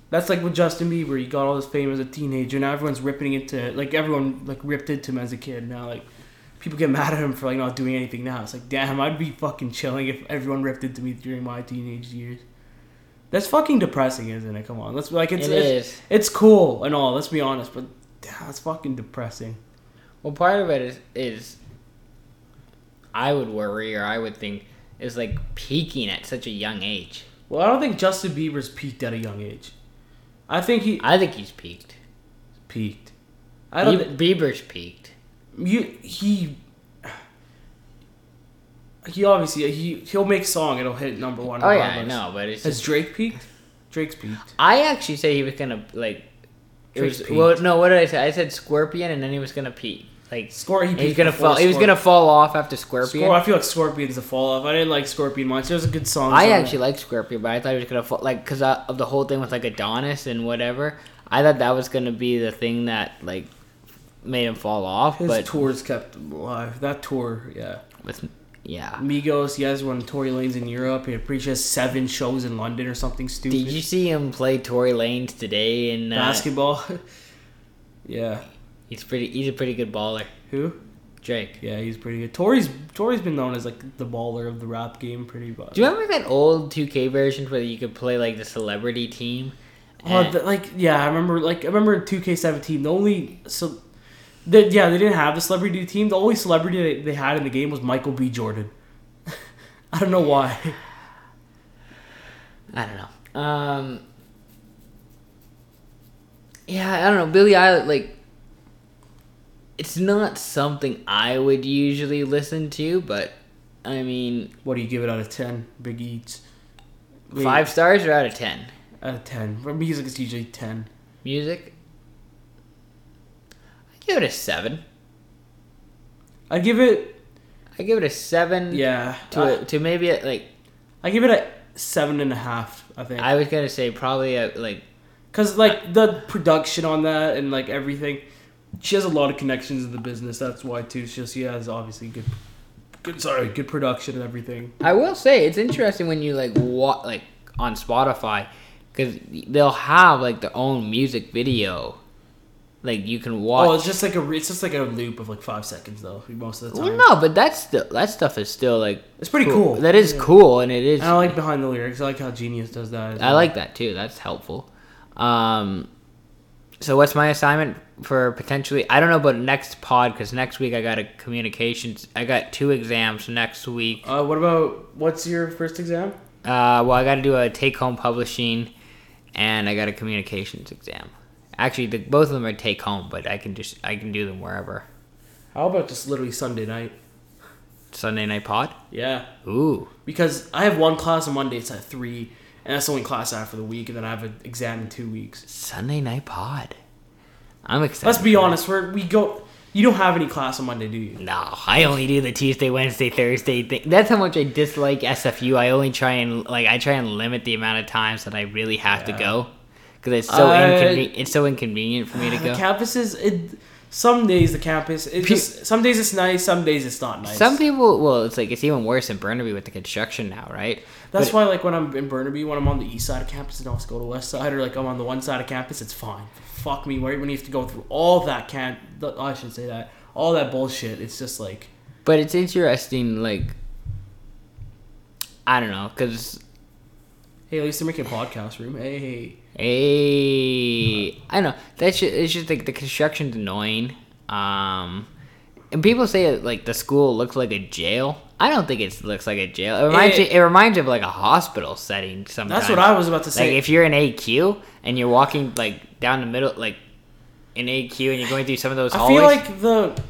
S2: that's like with Justin Bieber he got all this fame as a teenager now everyone's ripping into like everyone like ripped into him as a kid now like people get mad at him for like not doing anything now it's like damn I'd be fucking chilling if everyone ripped into me during my teenage years that's fucking depressing isn't it come on let's like it's
S1: It
S2: it's,
S1: is.
S2: it's cool and all let's be honest but damn, that's fucking depressing
S1: Well, part of it is is I would worry or I would think is like peaking at such a young age.
S2: well I don't think Justin Bieber's peaked at a young age I think he
S1: I think he's peaked.
S2: peaked I don't
S1: Bieber's peaked.
S2: You he he obviously he he'll make song it'll hit number one.
S1: Oh yeah, I know, but it's
S2: Has
S1: just
S2: Drake peaked? Drake's peaked.
S1: I actually say he was gonna like. It
S2: Drake's
S1: was
S2: peaked.
S1: well, no. What did I say? I said Scorpion, and then he was gonna peak. Like
S2: Score he
S1: he's gonna fall. He was gonna fall off after Scorpion.
S2: Scor- I feel like Scorpion's a fall off. I didn't like Scorpion much. was a good song.
S1: I actually like Scorpion, but I thought he was gonna fall like because uh, of the whole thing with like Adonis and whatever. I thought that was gonna be the thing that like made him fall off.
S2: his
S1: but
S2: tours kept him alive. That tour, yeah.
S1: with yeah.
S2: Migos, he has one Tory Lanez in Europe. He pretty sure seven shows in London or something stupid.
S1: Did you see him play Tory Lanez today? in uh,
S2: Basketball. yeah.
S1: he's pretty. He's a pretty good baller.
S2: Who?
S1: Drake.
S2: Yeah, he's pretty good. Tory's Tory's been known as like the baller of the rap game, pretty much.
S1: Do you remember that old 2K version where you could play like the celebrity team?
S2: Oh, the, like yeah, I remember. Like I remember two K seventeen, the only so, the, yeah, they didn't have the celebrity team. The only celebrity they, they had in the game was Michael B. Jordan. I don't know why.
S1: I don't know. Um. Yeah, I don't know. Billie Eilish, like, it's not something I would usually listen to, but I mean,
S2: What do you give it out of ten? Big Eats. Wait,
S1: five stars or out of ten.
S2: out of ten. For music, it's usually ten.
S1: Music. Give it a seven.
S2: I give it
S1: I give it a seven.
S2: yeah.
S1: To a, uh, to maybe a, like
S2: I give it a seven and a half. I think.
S1: I was gonna say probably a like
S2: Cause like the production on that and like everything, she has a lot of connections in the business. That's why too. She she has obviously good, good sorry, good production and everything.
S1: I will say it's interesting when you like what like on Spotify because they'll have like their own music video, like you can watch.
S2: Oh, it's just like a re- it's just like a loop of like five seconds though most of the
S1: well,
S2: time.
S1: no, but that's still that stuff is still like
S2: It's pretty cool.
S1: That is
S2: Yeah.
S1: cool, and it is.
S2: And I like behind the lyrics. I like how Genius does that.
S1: I
S2: well.
S1: like that too. That's helpful. Um, so what's my assignment for potentially? I don't know about next pod because next week I got a communications. I got two exams next week.
S2: Uh, what about what's your first exam?
S1: Uh, well, I got to do a take home publishing, and I got a communications exam. Actually, the, both of them are take home, but I can just I can do them wherever.
S2: How about just literally Sunday night?
S1: Sunday night pod.
S2: Yeah,
S1: Ooh,
S2: because I have one class on Monday. It's at three, and that's the only class I have for the week, and then I have an exam in two weeks.
S1: Sunday night pod. I'm excited.
S2: Let's be honest. We're we go. You don't have any class on Monday, do you?
S1: No, I only do the Tuesday, Wednesday, Thursday thing. That's how much I dislike SFU. I only try and like I try and limit the amount of times that I really have to go because it's so
S2: Uh,
S1: inconvenient. It's so inconvenient for me to
S2: The
S1: go.
S2: campus is. It, some days the campus. It
S1: Pe-
S2: just, some days it's nice. Some days it's not nice.
S1: Some people, well, it's like it's even worse in Burnaby with the construction now, right?
S2: That's
S1: But-
S2: why, like, when I'm in Burnaby, when I'm on the east side of campus and I have to go to the west side, or like I'm on the one side of campus, it's fine. Fuck me, right? When you have to go through all that can't. I should say that all that bullshit. It's just like
S1: But it's interesting, like I don't know, because
S2: Hey, at least they're making a podcast room. Hey,
S1: Hey, I know that's just, it's just like the construction's annoying. Um, and people say that, like the school looks like a jail. I don't think it looks like a jail. It reminds
S2: It-
S1: you, it reminds you of like a hospital setting. Sometimes
S2: that's what I was about to
S1: like
S2: say.
S1: if you're in AQ and you're walking like down the middle, like in AQ, and you're going through some of those
S2: I
S1: hallways.
S2: feel like the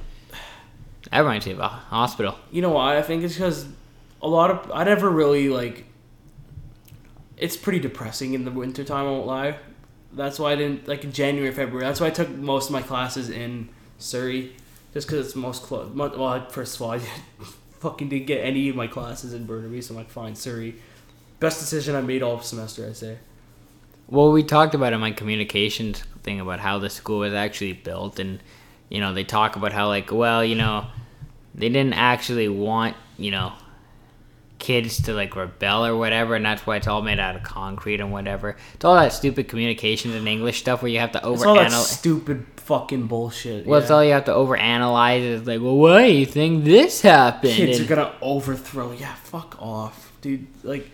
S1: that reminds me of a hospital.
S2: you know why I think it's because a lot of I never really like. It's pretty depressing in the wintertime, I won't lie. That's why I didn't like in January, February. That's why I took most of my classes in Surrey, just because it's most close. Well, first of all, I fucking didn't get any of my classes in Burnaby, so I'm like, fine, Surrey. Best decision I made all semester, I say.
S1: Well, we talked about in my communications thing about how the school was actually built, and you know they talk about how like, well, you know, they didn't actually want you know kids to like rebel or whatever, and that's why it's all made out of concrete and whatever. It's all that stupid communications and English stuff where you have to
S2: It's all that stupid fucking bullshit.
S1: Well, it's all you have to overanalyze. Is like, well, why do you think this happened?
S2: kids are gonna overthrow. Yeah, fuck off, dude. Like,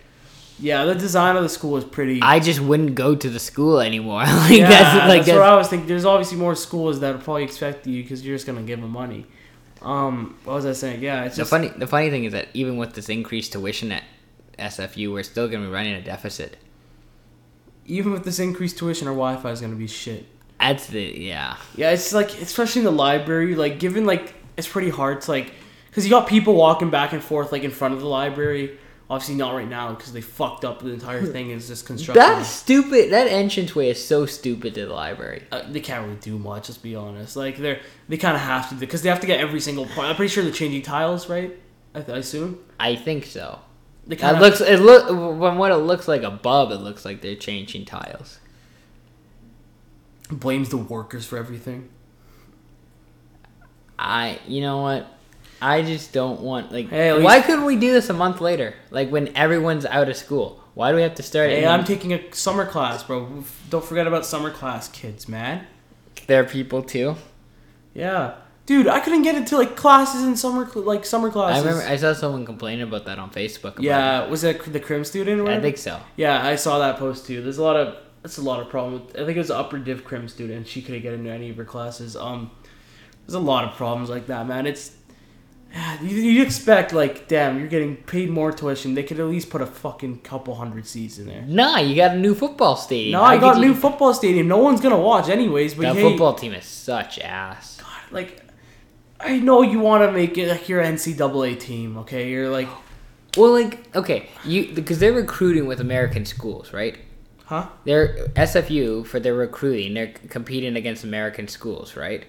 S2: yeah, the design of the school is pretty.
S1: I just wouldn't go to the school anymore. like
S2: yeah,
S1: that's
S2: that's,
S1: like
S2: what I was thinking. There's obviously more schools that will probably expect you because you're just gonna give them money. Um, what was I saying? Yeah, it's
S1: the
S2: just
S1: funny. The funny thing is that even with this increased tuition at SFU, we're still gonna be running a deficit.
S2: even with this increased tuition, our Wi-Fi is gonna be shit.
S1: That's the yeah.
S2: Yeah, it's like especially in the library. Like, given like it's pretty hard to like, cause you got people walking back and forth like in front of the library. Obviously not right now because they fucked up the entire thing. Is just construction.
S1: That's stupid. That entranceway is so stupid to the library.
S2: uh, they can't really do much. Let's be honest. Like they're they kind of have to because they have to get every single part. I'm pretty sure they're changing tiles, right? I, I assume
S1: I think so.
S2: they of
S1: looks. It look from what it looks like above. It looks like they're changing tiles.
S2: blames the workers for everything.
S1: I. You know what? I just don't want like.
S2: Hey,
S1: why
S2: least-
S1: couldn't we do this a month later? Like when everyone's out of school. Why do we have to start?
S2: Hey, I'm taking a summer class, bro. Don't forget about summer class, kids, man.
S1: there are people too.
S2: Yeah, dude, I couldn't get into like classes in summer, like summer classes.
S1: I remember I saw someone complaining about that on Facebook. About
S2: yeah, was it the crim student? Or
S1: it. I think so.
S2: Yeah, I saw that post too. There's a lot of that's a lot of problem. I think it was an upper div crim student. She couldn't get into any of her classes. Um, there's a lot of problems like that, man. It's Ah, you, you expect like, damn, you're getting paid more tuition. They could at least put a fucking couple hundred seats in there.
S1: Nah, you got a new football stadium.
S2: No,
S1: How
S2: I got
S1: a
S2: new
S1: you-
S2: football stadium. No one's gonna watch anyways. But
S1: That
S2: hey,
S1: football team is such ass.
S2: God, like, I know you want to make it like your NCAA team. Okay, you're like,
S1: Well, like okay, you because they're recruiting with American schools, right?
S2: huh?
S1: They're SFU for their recruiting. They're competing against American schools, right?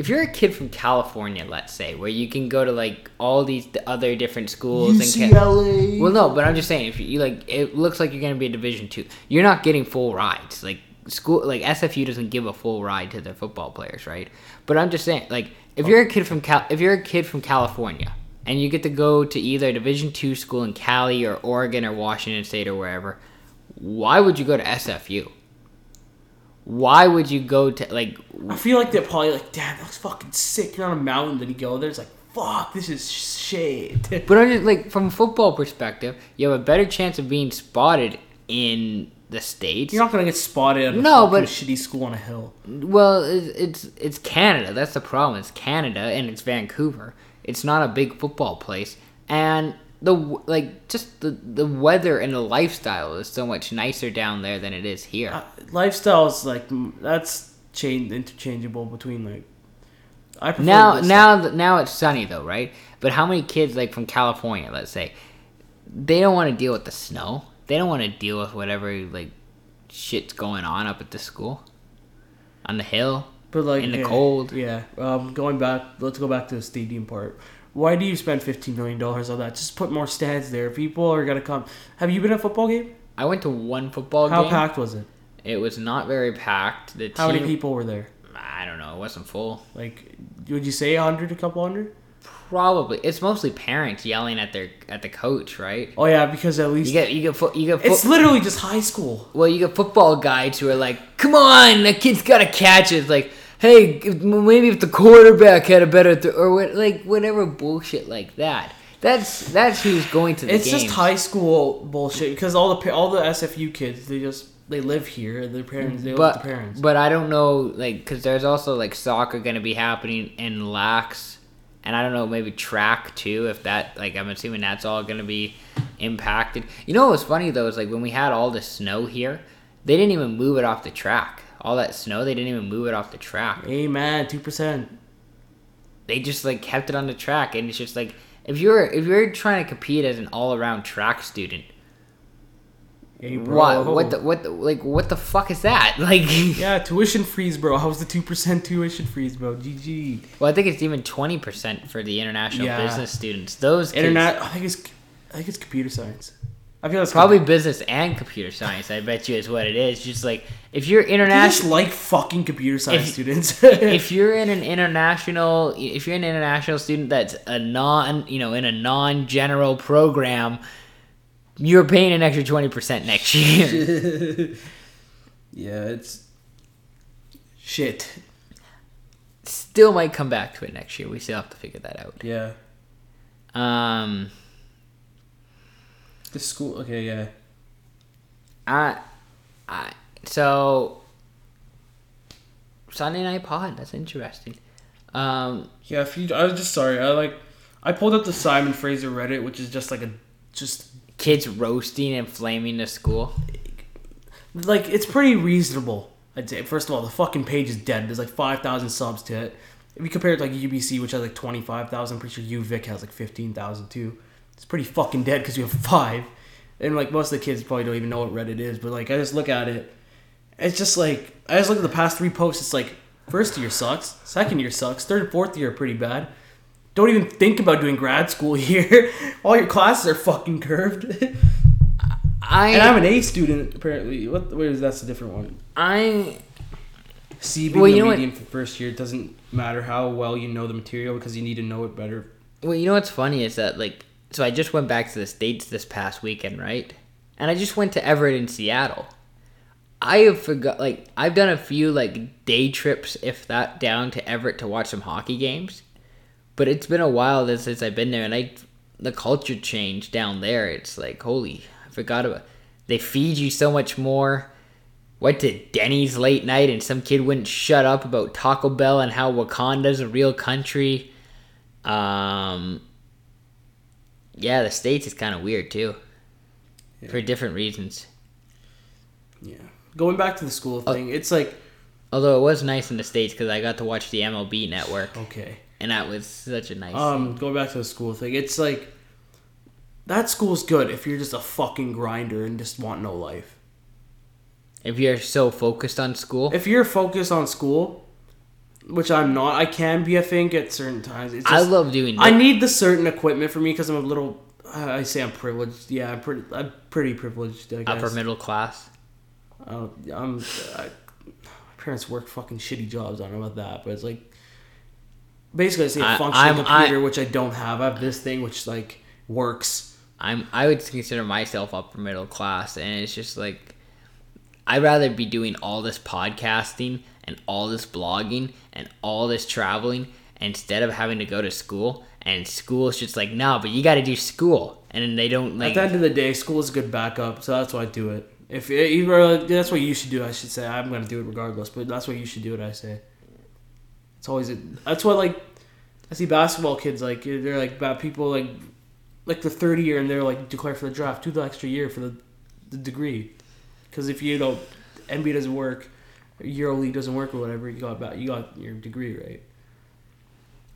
S1: If you're a kid from California, let's say, where you can go to like all these other different schools and
S2: UCLA.
S1: well, no, but I'm just saying, if you like, it looks like you're gonna be a Division two. You're not getting full rides. Like school, like SFU doesn't give a full ride to their football players, right? But I'm just saying, like, if you're a kid from Cal, if you're a kid from California and you get to go to either a Division two school in Cali or Oregon or Washington State or wherever, why would you go to SFU? Why would you go to like?
S2: I feel like they're probably like, damn, that fucking sick. You're on a mountain, then you go there. It's like, fuck, this is shit.
S1: But just like from a football perspective, you have a better chance of being spotted in the states.
S2: You're not gonna get spotted at a
S1: No, but-
S2: shitty school on a hill.
S1: Well, it's, it's it's Canada. That's the problem. It's Canada and it's Vancouver. It's not a big football place, and the like just the the weather and the lifestyle is so much nicer down there than it is here.
S2: Uh, lifestyles like mm, that's change interchangeable between like. I prefer
S1: now now th- now it's sunny though, right? But how many kids like from California, let's say, they don't want to deal with the snow. They don't want to deal with whatever like shit's going on up at the school, on the hill.
S2: But like
S1: in the
S2: yeah,
S1: cold.
S2: Yeah. Um, going back, let's go back to the stadium part. Why do you spend fifteen million dollars on that? Just put more stands there. People are gonna come. Have you been at a football game?
S1: I went to one football
S2: How
S1: game.
S2: packed was it?
S1: It was not very packed. The
S2: How many people were there?
S1: I don't know. It wasn't full.
S2: Like, would you say a hundred, a couple hundred?
S1: Probably. It's mostly parents yelling at their at the coach, right?
S2: Oh yeah, because at least You
S1: get you get fo- you get
S2: it's literally just high school.
S1: well you get football guys who are like, come on, the kid's got to catch it. It's like, hey, maybe if the quarterback had a better th- or what, like whatever bullshit like that. That's that's who's going to the
S2: It's
S1: games.
S2: just high school bullshit because all the all the SFU kids they just they live here. And their parents they live
S1: but
S2: their parents.
S1: but I don't know like because there's also like soccer going to be happening in lax, and I don't know maybe track too if that like I'm assuming that's all going to be impacted. You know what's funny though is like when we had all the snow here, they didn't even move it off the track. All that snow, they didn't even move it off the track.
S2: hey man, two percent.
S1: They just like kept it on the track, and it's just like if you're if you're trying to compete as an all around track student,
S2: Hey bro.
S1: what what the what the, like what the fuck is that like?
S2: Yeah, tuition freeze, bro. How's the two percent tuition freeze, bro? GG.
S1: Well, I think it's even twenty percent for the international
S2: Yeah.
S1: business students. Those kids,
S2: Internet. I think it's I think it's computer science. I feel it's
S1: probably business and computer science. I bet you is what it is. Just like if you're international,
S2: like fucking computer science
S1: If-
S2: students.
S1: if you're in an international, if you're an international student that's a non, you know, in a non-general program, you're paying an extra twenty percent next year.
S2: yeah, it's shit.
S1: Still might come back to it next year. We still have to figure that out.
S2: Yeah,
S1: Um,
S2: the school. Okay, yeah.
S1: I, I so Sunday night pod. That's interesting. Um,
S2: Yeah, if you, I was just sorry. I like, I pulled up the Simon Fraser Reddit, which is just like a, just
S1: kids roasting and flaming the school.
S2: like it's pretty reasonable. I'd say. First of all, the fucking page is dead. There's like five thousand subs to it. If you compare it to like UBC, which has like twenty five thousand, I'm pretty sure UVic has like fifteen thousand too. It's pretty fucking dead because you have five, and like most of the kids probably don't even know what Reddit is. But like I just look at it, it's just like I just look at the past three posts. It's like first year sucks, second year sucks, third and fourth year are pretty bad. Don't even think about doing grad school here. All your classes are fucking curved.
S1: I
S2: And I'm an A student, apparently. What? Where is that's a different one?
S1: I
S2: C being
S1: Well, you
S2: the
S1: know what-
S2: for first year it doesn't matter how well you know the material because you need to know it better.
S1: well, you know what's funny is that like so I just went back to the states this past weekend, right? And I just went to Everett in Seattle. I have forgot like I've done a few like day trips, if that, down to Everett to watch some hockey games. But it's been a while since I've been there, and I the culture change down there. It's like holy, I forgot about. They feed you so much more. Went to Denny's late night, and some kid wouldn't shut up about Taco Bell and how Wakanda's a real country. Um, yeah, the states is kind of weird too, for different reasons.
S2: Yeah. Going back to the school
S1: Oh.
S2: thing, it's like
S1: Although it was nice in the states because I got to watch the MLB Network,
S2: okay.
S1: and that was such a nice.
S2: Um, going back to the school thing, it's like that school's good if you're just a fucking grinder and just want no life.
S1: if you're so focused on school,
S2: If you're focused on school, which I'm not, I can be. I think at certain times. It's
S1: I love doing.
S2: I need the certain equipment for me because I'm a little. I I say I'm privileged. Yeah, I'm pretty. I'm pretty privileged. I guess.
S1: upper middle class.
S2: Uh, I'm. I, my parents work fucking shitty jobs. I don't know about that, but it's like basically I say a functioning
S1: I'm- I-
S2: computer, which I don't have. I have this thing which like works.
S1: I'm I would consider myself upper middle class, and it's just like I'd rather be doing all this podcasting and all this blogging and all this traveling instead of having to go to school. And school's just like, no, but you got to do school, and then they don't like.
S2: At the end of the day, school is a good backup, so that's why I do it. If either that's what you should do, I should say. I'm gonna do it regardless, but that's what you should do. It, I say. It's always a, that's what like I see basketball kids like they're like bad people like like the third year and they're like declare for the draft, do the extra year for the, the degree, because if you don't NBA doesn't work, Euro League doesn't work or whatever, you got about you got your degree right.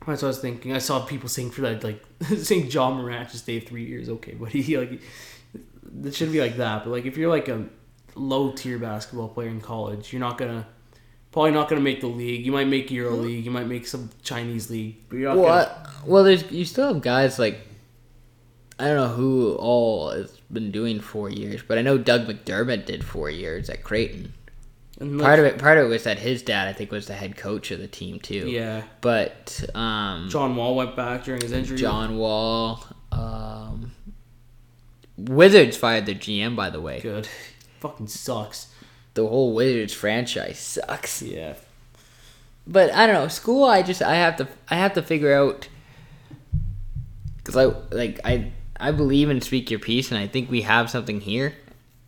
S2: That's what I was thinking. I saw people saying for that, like saying Ja Morant just stayed three years. Okay, but he like it shouldn't be like that. But like if you're like a low tier basketball player in college, you're not gonna probably not gonna make the league. You might make Euro mm-hmm. League. You might make some Chinese league. But you're not
S1: well,
S2: gonna,
S1: I- well, there's you still have guys like I don't know who all has been doing four years, but I know Doug McDermott did four years at Creighton.
S2: And,
S1: Part of it, part of it was that his dad, I think, was the head coach of the team too.
S2: yeah.
S1: But um,
S2: John Wall went back during his injury.
S1: John Wall, um, Wizards fired their GM, by the way.
S2: good. Fucking sucks.
S1: The whole Wizards franchise sucks.
S2: Yeah.
S1: But I don't know. School, I just I have to I have to figure out. because I like I I believe in speak your piece, and I think we have something here.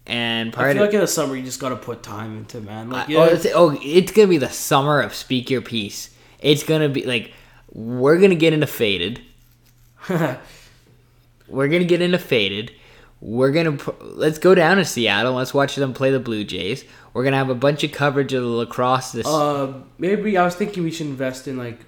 S1: And part
S2: I feel
S1: of
S2: like in the summer you just gotta put time into man. Like
S1: I- oh, it's, oh, it's gonna be the summer of speak your piece. It's gonna be like we're gonna get into faded. We're gonna get into faded. We're gonna let's go down to Seattle. Let's watch them play the Blue Jays. We're gonna have a bunch of coverage of the lacrosse this.
S2: uh, maybe I was thinking we should invest in like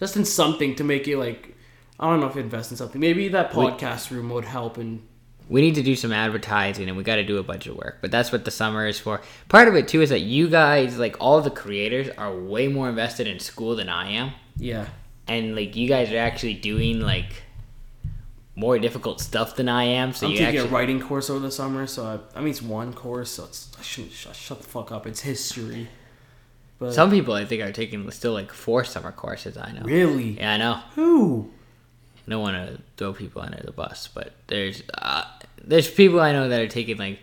S2: just in something to make it like I don't know if invest in something. Maybe that podcast room would help and
S1: we need to do some advertising and we got to do a bunch of work but that's what the summer is for part of it too is that you guys like all the creators are way more invested in school than i am
S2: yeah.
S1: and like you guys are actually doing like more difficult stuff than i am so
S2: I'm
S1: you
S2: taking
S1: actually
S2: a writing course over the summer, so I, I mean it's one course, so it's I shouldn't shut, shut the fuck up. It's history. But
S1: some people i think are taking still like four summer courses i know
S2: really,
S1: yeah i know
S2: who?
S1: I don't want to throw people under the bus but there's uh, there's people i know that are taking like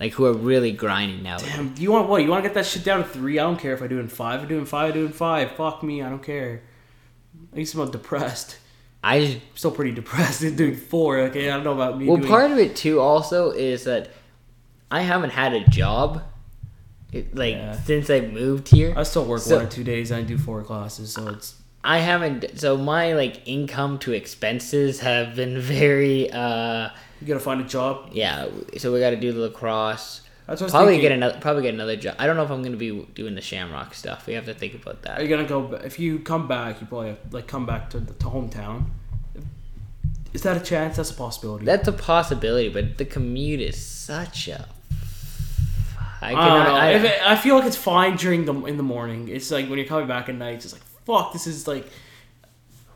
S1: like who are really grinding now
S2: Damn, you want what? You want to get that shit down to three? I don't care if I do it in five. I do it in five. I do it in five. Fuck me, I don't care. At least I'm not depressed.
S1: i just
S2: I'm still pretty depressed in doing four. Okay, I don't know about me.
S1: Well,
S2: doing,
S1: part of it too also is that I haven't had a job, it, like
S2: Yeah.
S1: since I moved here.
S2: I still work
S1: So-
S2: one or two days I do four classes, so it's
S1: I haven't. So my like income to expenses have been very. uh
S2: you gotta find a job.
S1: Yeah. So we got to do the lacrosse.
S2: That's what I
S1: Probably get another. Probably get another job. I don't know if I'm gonna be doing the Shamrock stuff. We have to think about that.
S2: Are you gonna go? If you come back, you probably have, like come back to the to hometown. Is that a chance? That's a possibility.
S1: That's a possibility, but the commute is such a. I,
S2: know.
S1: I,
S2: If it, I feel like it's fine during the in the morning. It's like when you're coming back at night. It's just like fuck. This is like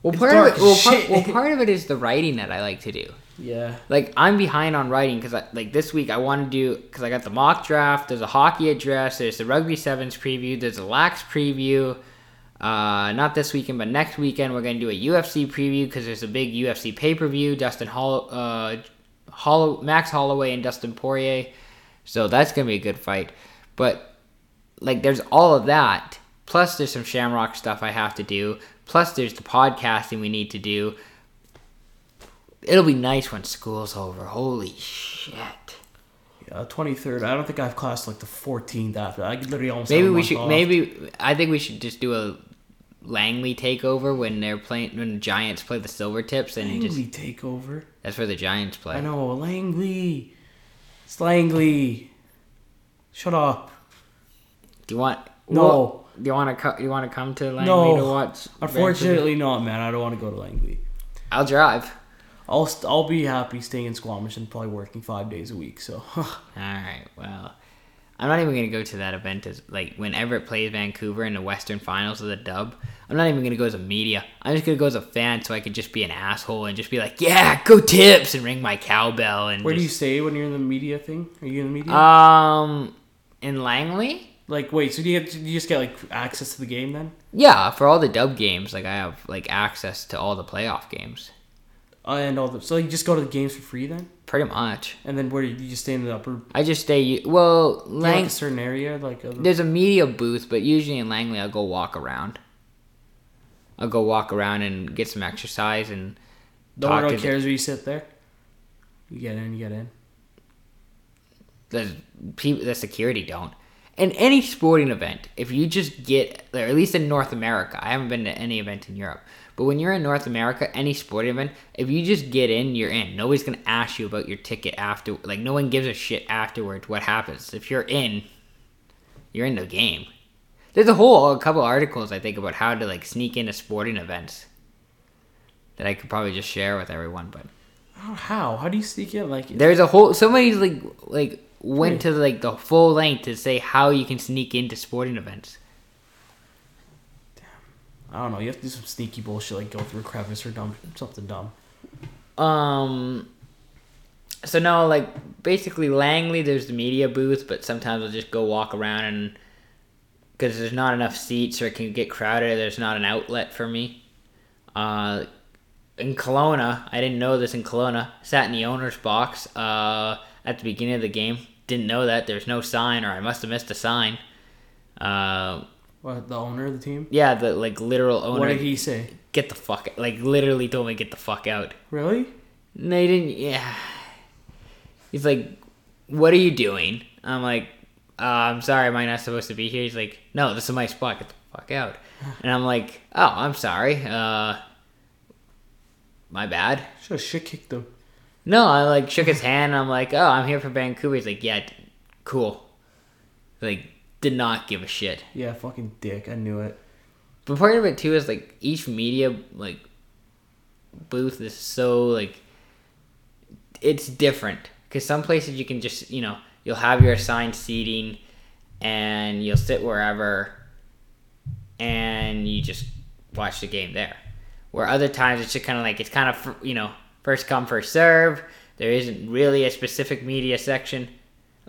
S1: well, part of it. Well part, well, part of it is the writing that I like to do.
S2: Yeah.
S1: like I'm behind on writing because like this week I want to do because I got the mock draft. There's a hockey address. There's the rugby sevens preview. There's a lax preview. Uh, not this weekend, but next weekend we're gonna do a UFC preview because there's a big UFC pay per view. Dustin Hollow, uh, Hollow, Max Holloway and Dustin Poirier. So that's gonna be a good fight. But like, there's all of that. Plus, there's some Shamrock stuff I have to do. Plus, there's the podcasting we need to do. It'll be nice when school's over. Holy shit.
S2: Yeah, twenty third. I don't think I have class like the fourteenth after. I could literally almost.
S1: Maybe we should.
S2: off.
S1: Maybe I think we should just do a Langley takeover when they're playing when the Giants play the Silvertips and just
S2: Langley takeover.
S1: that's where the Giants play.
S2: I know Langley. It's Langley. Shut up.
S1: Do you want?
S2: No.
S1: well, do you want to? Co- you want to come to Langley
S2: No.
S1: to watch?
S2: Unfortunately, not, man. I don't want to go to Langley.
S1: I'll drive.
S2: I'll st- I'll be happy staying in Squamish and probably working five days a week. So
S1: All right. Well, I'm not even gonna go to that event as like whenever it plays Vancouver in the Western Finals of the Dub. I'm not even gonna go as a media. I'm just gonna go as a fan so I could just be an asshole and just be like, yeah, go tips and ring my cowbell and.
S2: where do you
S1: just-
S2: stay when you're in the media thing? Are you in the media?
S1: Um, in Langley.
S2: like wait, so do you, get, do you just get like access to the game then?
S1: Yeah, for all the dub games, like I have like access to all the playoff games.
S2: Uh, and all the so you just go to the games for free then,
S1: Pretty much.
S2: and then where do you, you just stay in the upper
S1: I just stay. Well,
S2: like
S1: Lang.
S2: a certain area like. A,
S1: There's a media booth, but usually in Langley, I'll go walk around. I'll go walk around and get some exercise and
S2: no
S1: talk
S2: one
S1: to the-
S2: cares where you sit there. You get in, you get in.
S1: the people, the security don't. In any sporting event, if you just get, or at least in North America, I haven't been to any event in Europe, but when you're in North America, any sporting event, if you just get in, you're in. Nobody's gonna ask you about your ticket after. Like no one gives a shit afterwards. What happens if you're in? You're in the game. There's a whole a couple articles I think about how to like sneak into sporting events that I could probably just share with everyone, but.
S2: How? How, how do you sneak in? Like
S1: There's a whole somebody's like like went to like the full length to say how you can sneak into sporting events.
S2: I don't know. You have to do some sneaky bullshit like go through a crevice or dumb something dumb.
S1: Um so no, like basically Langley there's the media booth, but sometimes I'll just go walk around and because there's not enough seats or it can get crowded, there's not an outlet for me. Uh in Kelowna, I didn't know this in Kelowna. Sat in the owner's box uh, at the beginning of the game. Didn't know that there's no sign, or I must have missed a sign. Uh,
S2: What the owner of the team?
S1: Yeah, the like literal owner.
S2: What did he say?
S1: Get the fuck out. like literally told me get the fuck out.
S2: Really?
S1: No, he didn't. Yeah. He's like, "What are you doing?" I'm like, uh, "I'm sorry, am I not supposed to be here?" He's like, "No, this is my spot. Get the fuck out." And I'm like, "Oh, I'm sorry. Uh, my bad."
S2: Should have shit kicked him.
S1: No, I like shook his hand. I'm like, "Oh, I'm here for Vancouver." He's like, "Yeah, cool." Like, did not give a shit.
S2: Yeah, fucking dick. I knew it.
S1: But part of it too is like each media like booth is so like it's different because some places you can just you know you'll have your assigned seating and you'll sit wherever and you just watch the game there. Where other times it's just kind of like it's kind of you know first come first serve. There isn't really a specific media section.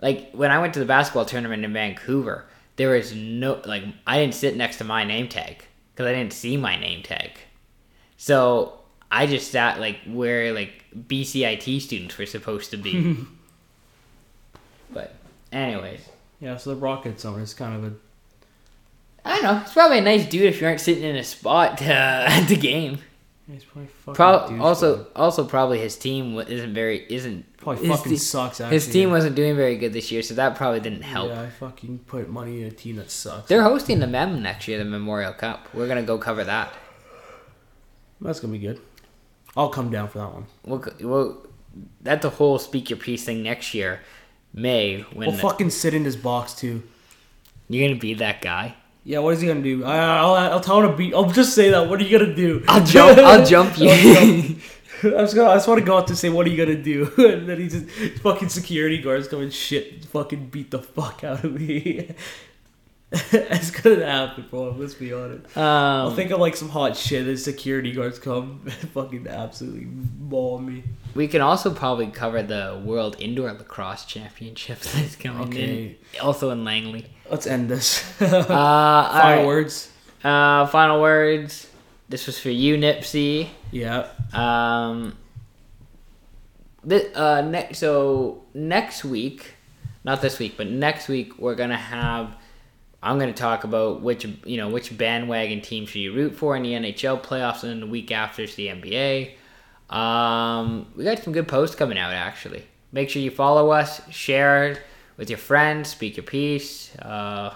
S1: Like when I went to the basketball tournament in Vancouver, there was no like I didn't sit next to my name tag because I didn't see my name tag. So I just sat like where like BCIT students were supposed to be. but anyways,
S2: Yeah, so the Rockets owner is kind of a.
S1: I don't know. It's probably a nice dude if you aren't sitting in a spot uh, at the game.
S2: He's probably fucking.
S1: Pro- also, also probably his team isn't very isn't
S2: probably fucking
S1: te-
S2: sucks. Actually,
S1: his team wasn't doing very good this year, so that probably didn't help.
S2: Yeah, I fucking put money in a team that sucks.
S1: They're hosting the Mem next year, the Memorial Cup. We're gonna go cover that.
S2: That's gonna be good. I'll come down for that one.
S1: We'll, that's a whole speak your piece thing next year, May when
S2: We'll fucking sit in this box too.
S1: you're gonna be that guy.
S2: Yeah, what is he gonna do? I, I'll, I'll tell him to beat. I'll just say that. What are you gonna do?
S1: I'll jump. I'll jump you.
S2: I just, gonna, I just want to go out to say, what are you gonna do? and then he just fucking security guards come and shit, fucking beat the fuck out of me. it's gonna happen, bro. Let's be honest. I'll
S1: um,
S2: think of like some hot shit. And security guards come, and fucking absolutely maul me.
S1: we can also probably cover the World Indoor Lacrosse Championships that's coming
S2: Okay.
S1: in, also in Langley.
S2: Let's end this.
S1: Uh,
S2: Final
S1: alright.
S2: words.
S1: Uh, final words. This was for you, Nipsey.
S2: Yeah.
S1: Um, th- uh, ne- so next week, not this week, but next week we're gonna have. I'm gonna talk about which you know which bandwagon team should you root for in the NHL playoffs, and then the week after is the NBA. Um, we got some good posts coming out actually. Make sure you follow us, share with your friends, speak your piece. Uh,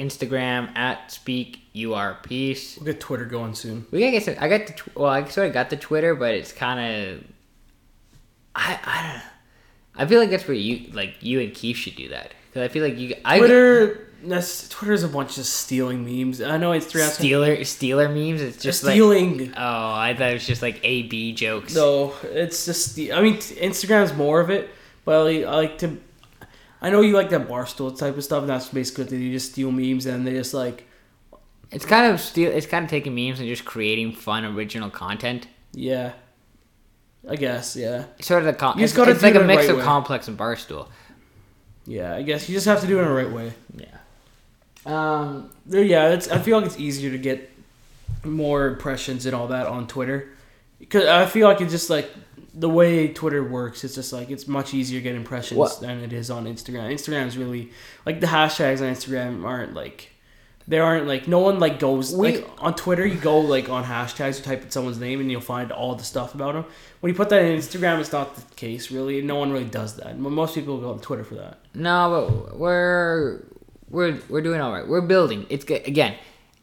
S1: Instagram at speak your piece.
S2: We'll get Twitter going soon.
S1: We gotta get some. I got the tw- well, I sort of got the Twitter, but it's kind of. I I don't know. I feel like that's where you like you and Keith should do that because I feel like you. I
S2: Twitter. That's Twitter's a bunch of stealing memes. I know Instagram.
S1: Steeler Steeler memes. It's just like
S2: stealing.
S1: oh, I thought it was just like A B jokes.
S2: No, it's just the. I mean, Instagram's more of it, but I like, I like to. I know you like that barstool type of stuff, and that's basically what they do. You just steal memes, and they just like,
S1: It's kind of steal. It's kind of taking memes and just creating fun original content.
S2: yeah. I guess, yeah,
S1: Sort of the com-
S2: You just
S1: it's, it's like a mix
S2: right
S1: of
S2: way.
S1: complex and barstool.
S2: yeah. I guess you just have to do it in the right way.
S1: Yeah. Um.
S2: Yeah, it's. I feel like it's easier to get more impressions and all that on Twitter, because I feel like it's just like the way Twitter works. It's just like it's much easier to get impressions
S1: What-
S2: than it is on Instagram. Instagram's really like the hashtags on Instagram aren't like. They aren't like no one like goes
S1: We-
S2: like on Twitter. You go like on hashtags, you type in someone's name, and you'll find all the stuff about them. When you put that in Instagram, it's not the case really. No one really does that. Most people go on Twitter for that.
S1: No, but we're we're we're doing all right. We're building. It's good. Again,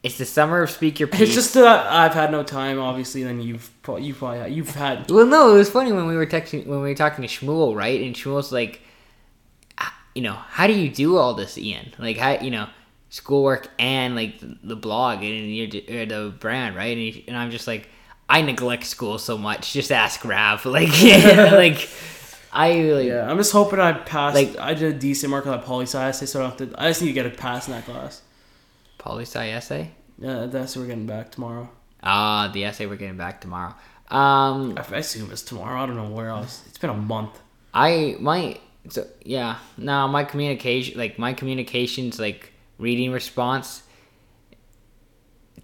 S1: it's the summer of speak your piece.
S2: It's just that I've had no time, obviously. Then you've you probably you've had
S1: well, no, it was funny when we were texting when we were talking to Shmuel, right? And Shmuel's like, "Ah, you know, how do you do all this, Ian? Like, how you know, schoolwork and like the, the blog and your or the brand, right? And, and I'm just like, I neglect school so much. Just ask Rav. Like, yeah, like I like.
S2: Yeah, I'm just hoping I passed.
S1: Like-
S2: I did a decent mark on that poli sci essay, so I don't have to. I just need to get a pass in that class.
S1: Poli sci essay.
S2: Yeah, that's what we're getting back tomorrow.
S1: Ah, the essay we're getting back tomorrow. Um,
S2: I I assume it's tomorrow. I don't know where else. It's been a month.
S1: I my so yeah no my communication like my communications like reading response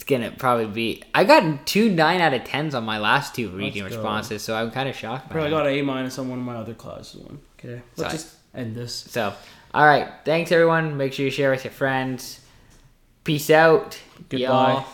S1: it's gonna probably be I got two nine out of tens on my last two reading
S2: go.
S1: responses so I'm kind of shocked by
S2: Probably got an A minus on one of my other classes. One. Okay, let's
S1: Sorry.
S2: just end this.
S1: so all right thanks everyone make sure you share with your friends Peace out.
S2: Goodbye.
S1: Y'all.